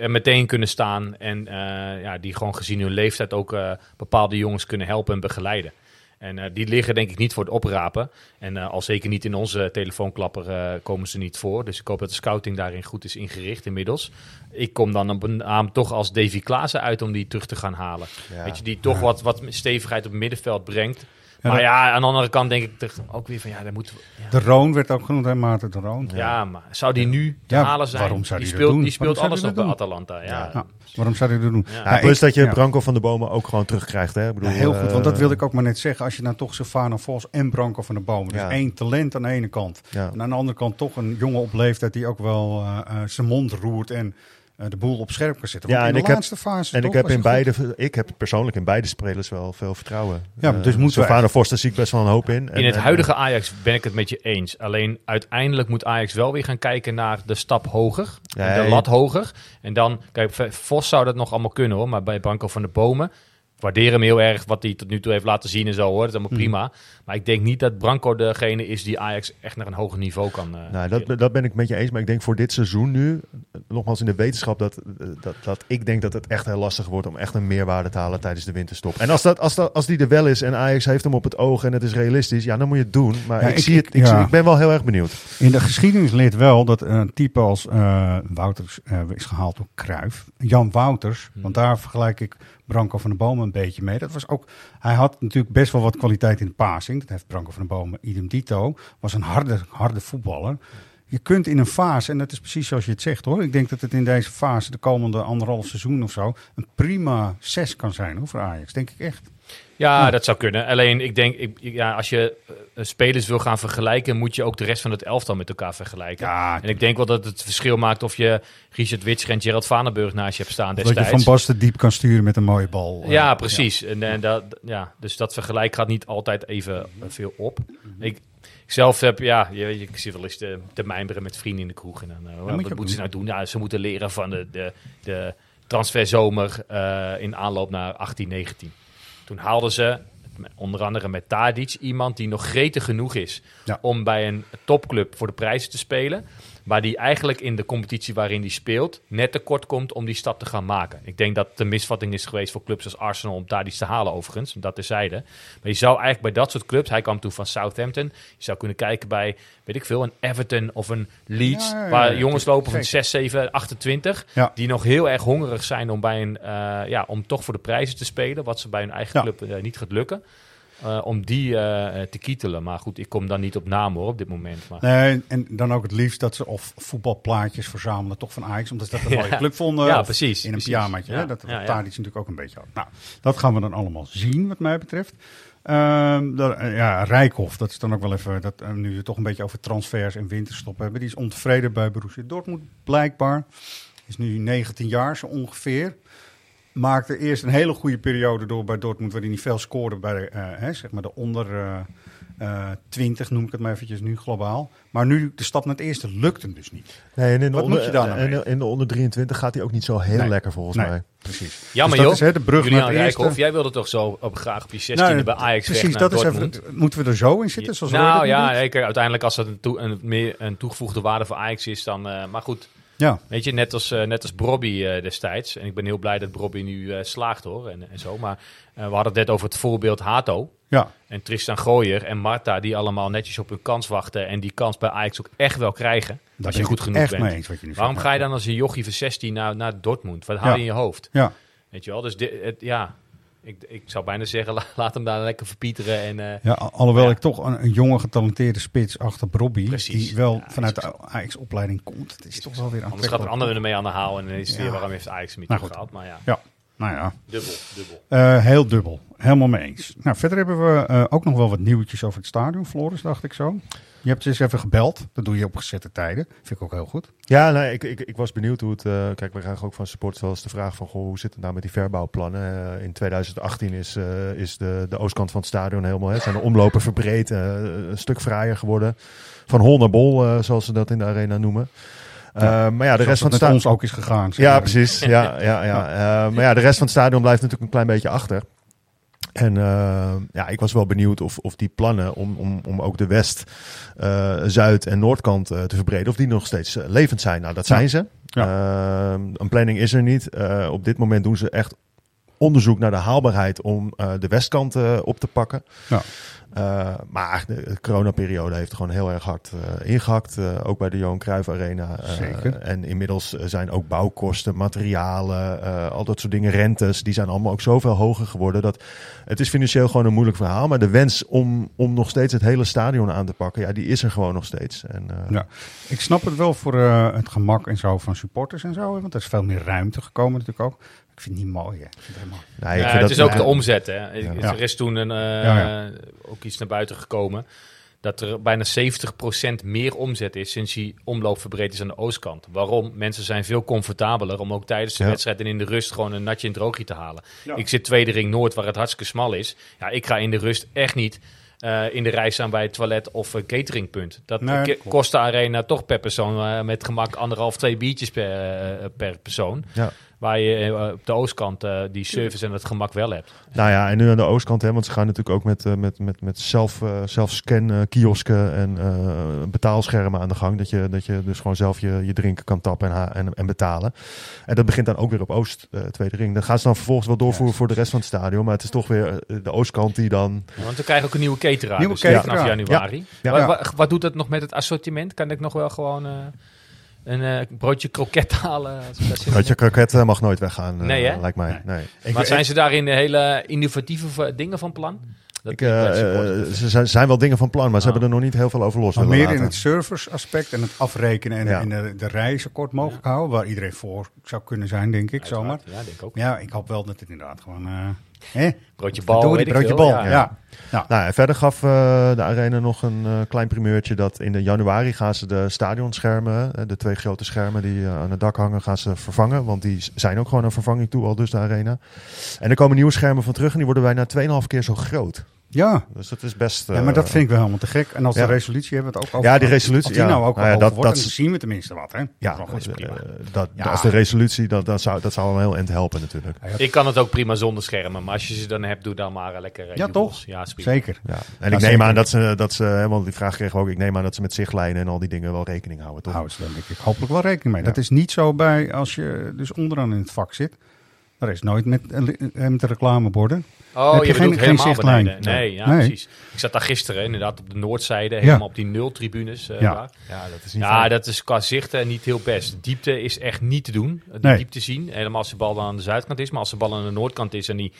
Er meteen kunnen staan en eh, ja, die gewoon gezien hun leeftijd ook eh, bepaalde jongens kunnen helpen en begeleiden. En eh, die liggen denk ik niet voor het oprapen. En eh, al zeker niet in onze telefoonklapper komen ze niet voor. Dus ik hoop dat de scouting daarin goed is ingericht inmiddels. Ik kom dan op een naam toch als Davy Klaassen uit om die terug te gaan halen. Ja. Weet je, die toch wat, wat stevigheid op het middenveld brengt. Maar dat- ja, aan de andere kant denk ik toch ook weer van ja, daar moeten we... Ja. De Roon werd ook genoemd, hè, Maarten de Roon. Ja, maar zou die nu te Ja, halen zijn? waarom zou die die dat speelt, doen? Die speelt Waarom alles die bij Atalanta. Ja. Ja, waarom zou hij dat doen? Ja. Ja, plus ik- dat je ja. Branko van de Bomen ook gewoon terugkrijgt. Hè? Ik bedoel, Ja, heel goed, want dat eh, wilde ik ook maar net zeggen. Als je nou toch Sylvana Vos en Branko van de Bomen. Dus Ja. één talent aan de ene kant. Ja. En aan de andere kant toch een jongen op leeftijd die ook wel eh, eh, zijn mond roert en de boel op scherp kan zetten. Ja, Want in en de ik heb- laatste fase En toch, ik heb, in goed. beide, ik heb persoonlijk in beide spelers wel veel vertrouwen. Ja, dus moeten we daar zie ik best wel een hoop in. En- In het en- huidige Ajax ben ik het met je eens. Alleen uiteindelijk moet Ajax wel weer gaan kijken naar de stap hoger. Ja, de lat hoger. En dan, kijk, Vos zou dat nog allemaal kunnen hoor. Maar bij Branko van de Bomen. Ik waardeer hem heel erg wat hij tot nu toe heeft laten zien en zo hoor. Dat is allemaal Mhm. prima. Maar ik denk niet dat Branko degene is die Ajax echt naar een hoger niveau kan. eh Nou, dat, dat ben ik met je eens. Maar ik denk voor dit seizoen nu, nogmaals in de wetenschap, dat, dat, dat ik denk dat het echt heel lastig wordt om echt een meerwaarde te halen tijdens de winterstop. En als, dat, als, dat, als die er wel is en Ajax heeft hem op het oog en het is realistisch, ja, dan moet je het doen. Maar Ja, ik, ik- zie het, ik- ik, zie- ja. ik ben wel heel erg benieuwd. In de geschiedenis leert wel dat een type als eh, Wouters eh, is gehaald door Cruijff. Jan Wouters, Hmm. want daar vergelijk ik Branko van de Bomen een beetje mee. Dat was ook, hij had natuurlijk best wel wat kwaliteit in de passing. Dat heeft Branko van de Bomen idem dito. Was een harde, harde voetballer. Je kunt in een fase, en dat is precies zoals je het zegt hoor. Ik denk dat het in deze fase, de komende anderhalf seizoen of zo, een prima zes kan zijn hoor, voor Ajax. Denk ik echt. Ja, Ja. dat zou kunnen. Alleen ik denk, ik, ja, als je eh, spelers wil gaan vergelijken, moet je ook de rest van het elftal met elkaar vergelijken. Ja, En ik denk wel dat het verschil maakt of je Richard Witscher en Gerald Vanenburg naast je hebt staan dat je destijds. Van Basten diep kan sturen met een mooie bal. Eh, Ja, precies. En, en dat, ja, dus dat vergelijk gaat niet altijd even eh, veel op. Mhm. Ik, ik zelf heb, ja, je, weet ik zit wel eens te, te mijmeren met vrienden in de kroeg. En dan, eh, wat moet moeten ze nou doen? Ja, ze moeten leren van de, de, de transferzomer eh, in aanloop naar 18, 19. Toen haalden ze, onder andere met Tadic, iemand die nog gretig genoeg is Ja. om bij een topclub voor de prijzen te spelen. Maar die eigenlijk in de competitie waarin die speelt net tekort komt om die stap te gaan maken. Ik denk dat een misvatting is geweest voor clubs als Arsenal om Tadic te halen overigens. Dat terzijde. Maar je zou eigenlijk bij dat soort clubs, hij kwam toen van Southampton. Je zou kunnen kijken bij, weet ik veel, een Everton of een Leeds. Ja, ja, ja, waar jongens lopen van 6, 7, 28. Ja. Die nog heel erg hongerig zijn om, bij een, eh, ja, om toch voor de prijzen te spelen. Wat ze bij hun eigen club eh, niet gaat lukken. Eh, om die eh, te kietelen. Maar goed, ik kom dan niet op naam hoor op dit moment. Maar... Nee, en dan ook het liefst dat ze of voetbalplaatjes verzamelen, toch van Ajax, omdat ze dat een mooie club vonden. Ja, precies, In een pyjamaatje. Ja? Dat ja, ja. Tadic natuurlijk ook een beetje had. Nou, dat gaan we dan allemaal zien, wat mij betreft. Eh, ja, Rijkhoff, dat is dan ook wel even, dat, eh, nu we het toch een beetje over transfers en winterstop hebben. Die is ontevreden bij Borussia Dortmund, blijkbaar. Is nu 19 jaar zo ongeveer. Maakte eerst een hele goede periode door bij Dortmund, waarin hij veel scoorde bij de, eh, hè, zeg maar de onder eh, eh, 20, noem ik het maar eventjes nu globaal. Maar nu de stap naar het eerste lukt hem dus niet. Nee, en in de, Wat onder, moet je nou en mee? in de onder 23 gaat hij ook niet zo heel Nee. lekker volgens Nee. mij. Precies. Jammer Dus dat joh. is, hè, de brug Julian naar het eerste. Rijkhoff, jij wilde toch zo op, graag op je 16e Nou, bij Ajax Precies, weg naar dat is Dortmund? even, moeten we er zo in zitten? Zoals nou ja, uiteindelijk als dat een, toe- een, meer een toegevoegde waarde voor Ajax is, dan... eh, maar goed, ja. weet je, net als, eh net als Brobby eh, destijds. En ik ben heel blij dat Brobby nu eh, slaagt hoor, en, en zo. Maar we hadden het net over het voorbeeld Hato. ja. En Tristan Gooier en Marta, die allemaal netjes op hun kans wachten. En die kans bij Ajax ook echt wel krijgen. Daar als je goed genoeg echt bent. mee eens wat je nu Waarom ga je dan als een jochie van 16 naar, naar Dortmund? Wat haal je Ja. in je hoofd? Ja, Weet je wel? Dus dit, het, ja, ik, ik zou bijna zeggen, la- laat hem daar lekker verpieteren. En, eh, Ja, al- alhoewel Ja. ik toch een, een jonge getalenteerde spits achter Robbie, Precies. die wel Ja, vanuit de Ajax-opleiding komt. Het is toch wel weer anders gaat aantrekkelijk. er ander ermee aan de haal. En dan is het weer waarom heeft Ajax hem niet Nou, opgehaald. Maar ja, Ja, nou ja. dubbel, dubbel. Eh, heel dubbel. Helemaal mee eens. Nou, verder hebben we eh, ook nog wel wat nieuwtjes over het stadion, Floris, dacht ik zo. Je hebt dus even gebeld. Dat doe je op gezette tijden. Vind ik ook heel goed. Ja, nee, ik, ik, ik was benieuwd hoe het... eh, kijk, we krijgen ook van supporters wel eens de vraag van... Goh, hoe zit het nou met die verbouwplannen? Eh, in 2018 is, is de, de oostkant van het stadion helemaal... Hè, zijn de omlopen verbreed, een stuk vrijer geworden. Van hol naar bol, zoals ze dat in de arena noemen. Eh, maar ja, de rest van het stadion... ons ook is gegaan. Ja, precies. Ja, ja, ja. Maar ja, de rest van het stadion blijft natuurlijk een klein beetje achter. En eh, ja, ik was wel benieuwd of, of die plannen om, om, om ook de west, eh, zuid- en noordkant eh, te verbreden, of die nog steeds levend zijn. Nou, dat zijn ze. Eh, een planning is er niet. Op dit moment doen ze echt onderzoek naar de haalbaarheid om de westkant op te pakken. Ja. Eh, maar de coronaperiode heeft er gewoon heel erg hard eh, ingehakt. eh, ook bij de Johan Cruijff Arena. Zeker. En inmiddels zijn ook bouwkosten, materialen, al dat soort dingen, rentes, die zijn allemaal ook zoveel hoger geworden. Dat het is financieel gewoon een moeilijk verhaal. Maar de wens om, om nog steeds het hele stadion aan te pakken, ja, die is er gewoon nog steeds. En, Ja. Ik snap het wel voor het gemak en zo van supporters en zo. Want er is veel meer ruimte gekomen natuurlijk ook. Ik vind het niet mooi, hè. Ik vind het nee, ik Ja, vind het dat- is ook de omzet. Hè. Ja. Er is toen een, eh, Ja, ook iets naar buiten gekomen. Dat er bijna 70% meer omzet is sinds die omloop verbreed is aan de oostkant. Waarom? Mensen zijn veel comfortabeler om ook tijdens de Ja. wedstrijd en in de rust gewoon een natje in het droogje te halen. Ik zit tweede ring Noord waar het hartstikke smal is. Ja, ik ga in de rust echt niet eh, in de rij staan bij het toilet of een cateringpunt. Dat Nee, kost de arena toch per persoon eh, met gemak anderhalf, twee biertjes per, eh, per persoon. Ja. Waar je eh, op de oostkant eh, die service en het gemak wel hebt. Nou ja, en nu aan de oostkant, hè, want ze gaan natuurlijk ook met, eh, met, met, met zelf, eh, zelfscan kiosken en eh, betaalschermen aan de gang. Dat je, dat je dus gewoon zelf je, je drinken kan tappen en, en, en betalen. En dat begint dan ook weer op Oost, eh, Tweede Ring. Dat gaan ze dan vervolgens wel doorvoeren voor de rest van het stadion. Maar het is toch weer de oostkant die dan... Want we krijgen ook een nieuwe cateraar. Nieuwe dus, cateraar. Vanaf januari. Ja. Ja. wa- Wat, doet dat nog met het assortiment? Kan ik nog wel gewoon eh, een eh, broodje kroket halen? Als ik daar zit? Dat je kroket eh, mag nooit weggaan, eh, Nee, hè? lijkt mij. Nee. Maar ik- zijn ze daarin hele innovatieve dingen van plan? Dat ik, ze zijn, zijn wel dingen van plan, maar ze Ah. hebben er nog niet heel veel over los Maar meer in het service-aspect en het afrekenen en, Ja. en de, de rij zo kort mogelijk houden. Waar iedereen voor zou kunnen zijn, denk ik, zomaar. Uiteraard, Ja, denk ik ook. Ja, ik hoop wel dat het inderdaad gewoon... eh hè? Broodje bal, Verdorie, weet ik broodje veel, bal, ja. ja. ja. Nou, en verder gaf eh, de Arena nog een eh, klein primeurtje dat in de januari gaan ze de stadionschermen, eh, de twee grote schermen die aan het dak hangen, gaan ze vervangen. Want die zijn ook gewoon een vervanging toe, al dus de Arena. En er komen nieuwe schermen van terug en die worden bijna 2,5 keer zo groot. Ja. Dus dat is best... ja, maar dat eh, vind ik wel helemaal te gek. En als ja. de resolutie hebben we het ook over. Ja, die resolutie, Als die ja. nou ook Nou ja, al dat- wordt, dat- dan zien we tenminste wat, hè? Ja, dat is prima. eh, dat, Ja. als de resolutie, dat, dat, zou, dat zou wel heel eind helpen natuurlijk. Ik kan het ook prima zonder schermen. Maar als je ze dan hebt, doe dan maar eh, lekker eh, Ja, jubels. toch? Ja. Zeker. Ja. En Ja, ik neem zeker. aan dat ze, dat ze, hè, want die vraag kregen we ook, ik neem aan dat ze met zichtlijnen en al die dingen wel rekening houden, toch? Houden ze daar denk ik hopelijk wel rekening mee. Ja. Dat is niet zo bij als je dus onderaan in het vak zit. Daar is nooit met, eh, met de reclameborden. Oh, Heb je, je bedoelt geen- geen helemaal zichtlijn? beneden. Nee, ja, Nee. precies. Ik zat daar gisteren inderdaad op de noordzijde, helemaal op die nultribunes. eh Ja. daar. Ja, dat is niet Ja, dat is qua zichten niet heel best. Diepte is echt niet te doen. De Nee. diepte zien. Helemaal als de bal dan aan de zuidkant is. Maar als de bal aan de noordkant is en die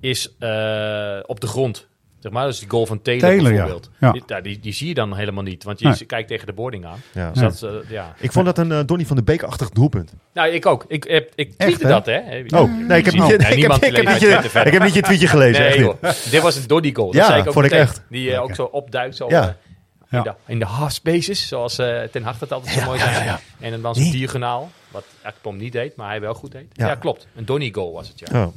is eh, op de grond. Zeg maar, dus die goal van Taylor, bijvoorbeeld. Ja. Die, ja, die, die zie je dan helemaal niet. Want je Nee. kijkt tegen de boarding aan. Ja. Dus dat, eh, ja. Ik vond dat een eh, Donny van de Beek-achtig doelpunt. Nou, ik ook. Ik, heb, ik tweette hè? dat, hè. Oh, nee, ik heb, niet, Nee, ik, heb, ik, niet je, ik heb niet je tweetje gelezen. Nee, joh. Dit was een Doddy goal. Dat Ja, zei ik ook vond ik meteen. echt. Die eh, ook zo opduikt. Zo, Ja. eh, Ja. in, de, in de half spaces, zoals eh, Ten Hag dat altijd zo mooi zei. En dan zo'n diagonaal, wat eigenlijk Pom niet deed, maar hij wel goed deed. Ja. Ja, klopt. Een Donny goal was het, ja.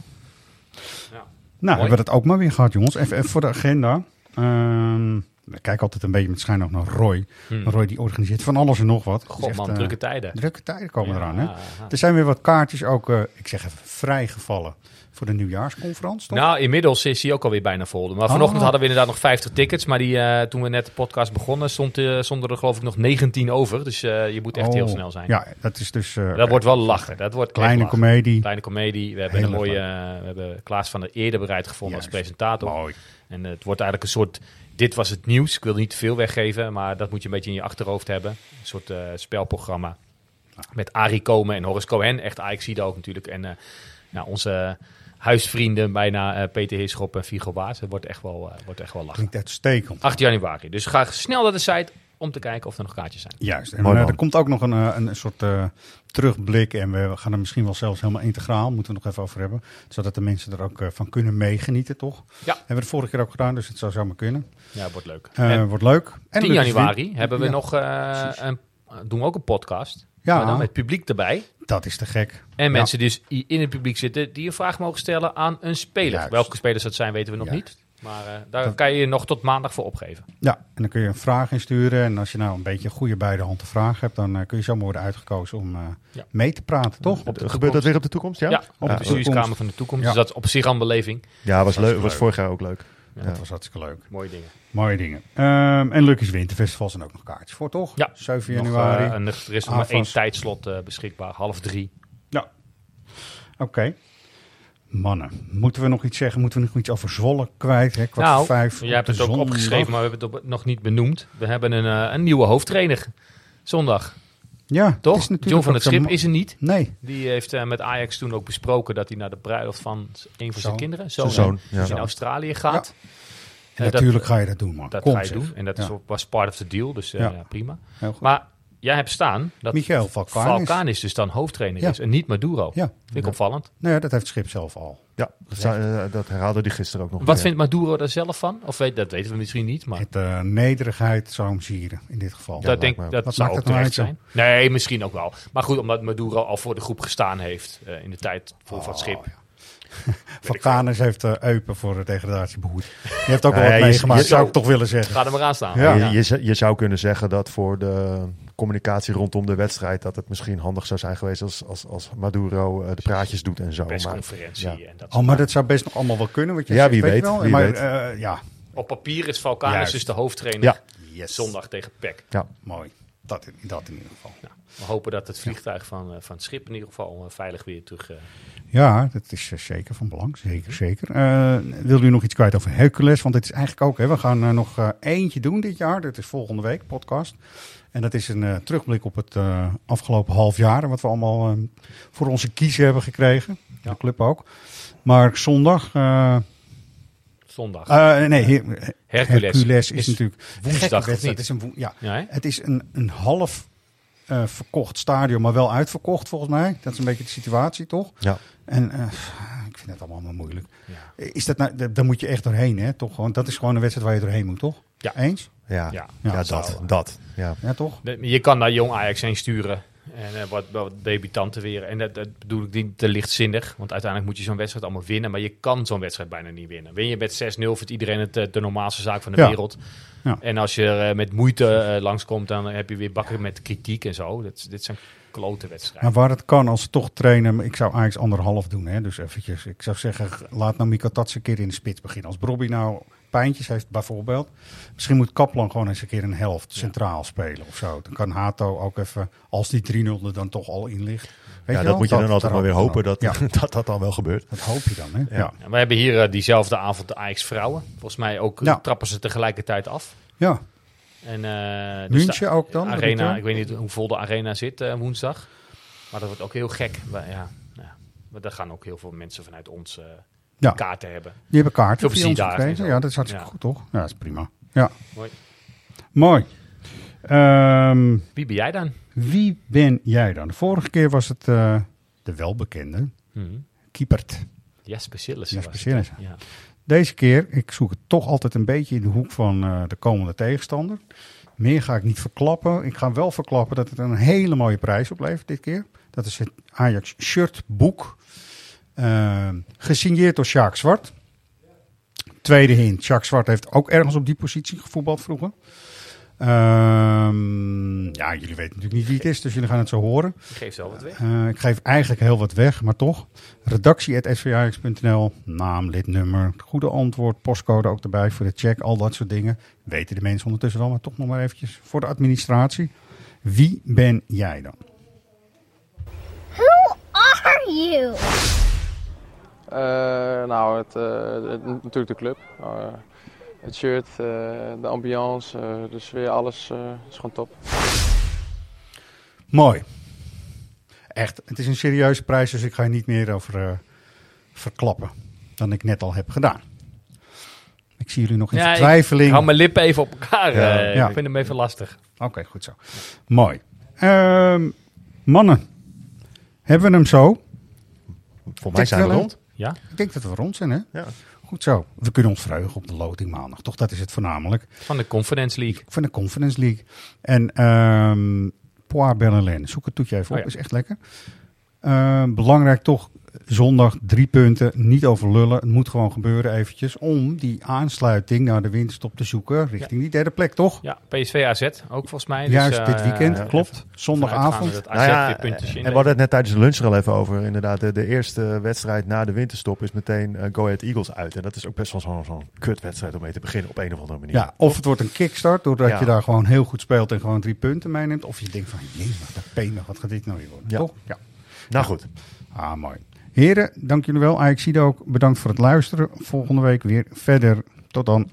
Nou, Mooi. hebben we dat ook maar weer gehad, jongens. Even, even voor de agenda. Ehm, ik kijk altijd een beetje met schijn ook naar Roy. Hmm. Roy die organiseert van alles en nog wat. God echt, man, eh, drukke tijden. Drukke tijden komen Ja, eraan, hè? Er zijn weer wat kaartjes ook, eh, ik zeg even, vrijgevallen voor de nieuwjaarsconferentie? Nou, inmiddels is hij ook alweer bijna vol. Maar vanochtend Oh. hadden we inderdaad nog 50 tickets. Maar die, eh, toen we net de podcast begonnen, stond, stonden er geloof ik nog 19 over. Dus je moet echt heel Oh, snel zijn. Ja, dat is dus... Dat wordt wel lachen. Dat wordt Kleine lachen. komedie. Kleine komedie. We hebben een mooie. we hebben Klaas van der Eerde bereid gevonden Juist. als presentator. Mooi. En het wordt eigenlijk een soort. Dit was het nieuws. Ik wil niet veel weggeven, maar dat moet je een beetje in je achterhoofd hebben. Een soort eh, spelprogramma. Met Arie Komen en Horace Cohen. Echt Ajax ook natuurlijk. En eh, ja, onze huisvrienden bijna eh, Peter Heerschop en Vigo Baas. Het wordt echt wel, wordt echt wel lachen. Klinkt uitstekend. 8 januari. Dus ga snel naar de site om te kijken of er nog kaartjes zijn. Juist. En eh, er komt ook nog een, eh, een soort eh, terugblik. En we gaan er misschien wel zelfs helemaal integraal. Moeten we nog even over hebben. Zodat de mensen er ook van kunnen meegenieten, toch? Ja. Hebben we de vorige keer ook gedaan, dus het zou zomaar kunnen. Ja, wordt leuk. Eh, en wordt leuk. En 10 leuk is januari hebben we Ja, nog eh, een, doen we ook een podcast. Ja. Maar dan met publiek erbij. Dat is te gek. En Ja. mensen dus die in het publiek zitten die een vraag mogen stellen aan een speler. Juist. Welke spelers dat zijn weten we nog Juist. niet. Maar eh, daar kan je je nog tot maandag voor opgeven. Ja, en dan kun je een vraag insturen. En als je nou een beetje een goede beide handen vraag hebt, dan eh, kun je zomaar worden uitgekozen om eh, Ja. mee te praten, toch? Op de Gebeurt dat weer op de toekomst? Ja, Ja, op Ja, de bestuurskamer van de toekomst. Ja. Dus dat is op zich al een beleving. Ja, was, leuk, was vorig jaar ook leuk. Ja. Dat was hartstikke leuk. Mooie dingen. Mooie dingen. Ehm, en Lucky's Winterfestival zijn ook nog kaartjes voor, toch? Ja. 7 Nog, januari. eh, en er is nog maar één tijdslot eh, beschikbaar. Half drie. Ja. Oké. Mannen, moeten we nog iets zeggen? Moeten we nog iets over Zwolle kwijt? Hè? Kwart nou, vijf. jij hebt het ook opgeschreven, maar we hebben het op- nog niet benoemd. We hebben een, eh, een nieuwe hoofdtrainer. Zondag, Ja, toch? is John van het Schip is er niet. Nee, Die heeft eh, met Ajax toen ook besproken dat hij naar de bruiloft van een van zijn kinderen, Zijn zoon, zoon, dus ja. in Australië gaat. en Eh, dat- natuurlijk ga je dat doen, man. Dat Kom, ga je zeg. doen. En dat is Ja. ook, was part of the deal, dus Ja. ja, prima. Heel goed. Maar jij hebt staan dat Michael Valkanis. Valkanis dus dan hoofdtrainer Ja. is en niet Maduro. Ja. Vind ik opvallend. Nou ja, dat heeft Schip zelf al. Ja, dat, eh, dat herhaalde hij gisteren ook nog. Wat weer. vindt Maduro daar zelf van? Of weet, dat weten we misschien niet, maar Het eh, nederigheid zou hem zieren, in dit geval. dat, denk, dat Wat zou maakt ook nou terecht zijn. Nee, misschien ook wel. Maar goed, omdat Maduro al voor de groep gestaan heeft eh, in de tijd voor van het schip. Oh, ja. Valkanis heeft eh, Eupen voor de degradatie behoed. Die heeft ook wel Nou wat ja, je- meegemaakt, je- zou ik toch willen zeggen. Ga er maar aan staan. Ja. Je, je, je zou kunnen zeggen dat voor de communicatie rondom de wedstrijd... dat het misschien handig zou zijn geweest als, als, als Maduro eh, de praatjes doet en zo. Maar, Persconferentie ja. en dat Oh, maar dat zou best nog allemaal wel kunnen. Wat je Ja, zegt, wie weet wel. wie maar, weet. eh, ja, Op papier is Valkanis dus de hoofdtrainer Ja. yes. zondag tegen PEC. ja. Mooi. Dat, in- dat in ieder geval. We hopen dat het vliegtuig van, eh, van het schip in ieder geval veilig weer terug... eh, Ja, dat is zeker van belang. Zeker, zeker. Eh, wil u nog iets kwijt over Hercules? Want het is eigenlijk ook, hè, we gaan eh, nog eentje doen dit jaar. Dat is volgende week, podcast. En dat is een eh, terugblik op het eh, afgelopen half jaar. En wat we allemaal eh, voor onze kiezen hebben gekregen. Ja. De club ook. Maar zondag, eh, zondag. eh, nee, Her- Hercules, Hercules is, is natuurlijk woensdag, niet? Het is een, ja, het is een, een half eh, verkocht stadion, maar wel uitverkocht volgens mij. Dat is een beetje de situatie, toch? Ja. En eh, ik vind het allemaal maar moeilijk. Ja. Is dat nou, da- daar moet je echt doorheen, hè? Toch? Want dat is gewoon een wedstrijd waar je doorheen moet, toch? Ja. Eens? Ja, Ja. dat, dat. Ja. Ja, toch? Je kan daar jong Ajax heen sturen. En eh, wat, wat debutanten weer. En dat, dat bedoel ik niet te lichtzinnig. Want uiteindelijk moet je zo'n wedstrijd allemaal winnen. Maar je kan zo'n wedstrijd bijna niet winnen. Win je met 6-0 vindt iedereen het eh, de normaalste zaak van de Ja. wereld. Ja. En als je er eh, met moeite langskomt, dan heb je weer bakken met kritiek en zo. Dat, dit zijn klote wedstrijden. Maar waar het kan, als ze toch trainen, maar ik zou Ajax anderhalf doen, hè? Dus eventjes, ik zou zeggen, laat nou Mika Tats een keer in de spits beginnen. Als Bobby nou pijntjes heeft bijvoorbeeld, misschien moet Kaplan gewoon eens een keer een helft centraal spelen of zo. Dan kan Hato ook even, als die 3-0 er dan toch al in ligt. Weet ja, dat wel? moet je dan altijd maar weer hopen dat. Ja, dat dat dan wel gebeurt. dat hoop je dan, hè? Ja. Ja, we hebben hier eh, diezelfde avond de Ajax vrouwen. Volgens mij ook Ja. trappen ze tegelijkertijd af. ja. En, eh, München de- ook dan, Arena, ik weet niet hoe vol de arena zit eh, woensdag. Maar dat wordt ook heel gek. Maar, ja, ja. Maar daar gaan ook heel veel mensen vanuit ons eh, Ja. kaarten hebben. Die hebben kaarten ons daar gekregen. Ja, dat is hartstikke Ja. goed, toch? Ja, dat is prima. Ja, Mooi. mooi. Ehm, Wie ben jij dan? wie ben jij dan? De vorige keer was het eh, de welbekende Mhm. Kiepert. Jasper Sillissen Jasper Sillissen. Ja. Deze keer, ik zoek het toch altijd een beetje in de hoek van eh, de komende tegenstander. Meer ga ik niet verklappen. Ik ga wel verklappen dat het een hele mooie prijs oplevert dit keer. Dat is het Ajax shirtboek. Eh, gesigneerd door Sjaak Zwart. Tweede hint. Sjaak Zwart heeft ook ergens op die positie gevoetbald vroeger. Ehm, ja, jullie weten natuurlijk niet wie het is, dus jullie gaan het zo horen. Die geeft wel wat weg. Eh, ik geef eigenlijk heel wat weg, maar toch. Redactie.svajax.nl, naam, lidnummer, goede antwoord, postcode ook erbij voor de check, al dat soort dingen. Weten de mensen ondertussen wel, maar toch nog maar eventjes voor de administratie. Wie ben jij dan? Who are you? Eh, nou, het, eh, het- natuurlijk de club. Eh, het shirt, eh, de ambiance, eh, de sfeer, alles eh, is gewoon top. Mooi. Echt, het is een serieuze prijs, dus ik ga je niet meer over, eh, verklappen dan ik net al heb gedaan. Ik zie jullie nog in Ja, vertwijfeling. Ik hou mijn lippen even op elkaar. Ja. Ja. Ik vind hem even lastig. Oké, goed zo. Mooi. Ehm, mannen, hebben we hem zo? Voor mij zijn we rond. Ja? Ik denk dat we rond zijn, hè? Ja. Goed zo. We kunnen ons verheugen op de loting maandag. Toch, dat is het voornamelijk. Van de Conference League. Van de Conference League. En ehm Poir Bellelaine. Zoek het toetje even op. Oh ja. Is echt lekker. Ehm, belangrijk toch, zondag drie punten. Niet over lullen. Het moet gewoon gebeuren eventjes. Om die aansluiting naar de winststop te zoeken. Richting die derde plek, toch? Ja, PSV AZ ook volgens mij. Dus, Juist eh, dit weekend, ja, klopt. Zondagavond. Nou ja, en we hadden het net tijdens de lunch er al even over. Inderdaad, de, de eerste wedstrijd na de winterstop is meteen eh, Go Ahead Eagles uit. En dat is ook best wel zo'n zo'n kutwedstrijd om mee te beginnen op een of andere manier. Ja, of het wordt een kickstart, doordat Ja. je daar gewoon heel goed speelt en gewoon drie punten meeneemt. Of je denkt van, jee, wat een penig, wat gaat dit nou weer worden? Ja. Toch? Ja. Nou goed. Ah, mooi. Heren, dank jullie wel. Ajaxido ook bedankt voor het luisteren. Volgende week weer verder. Tot dan.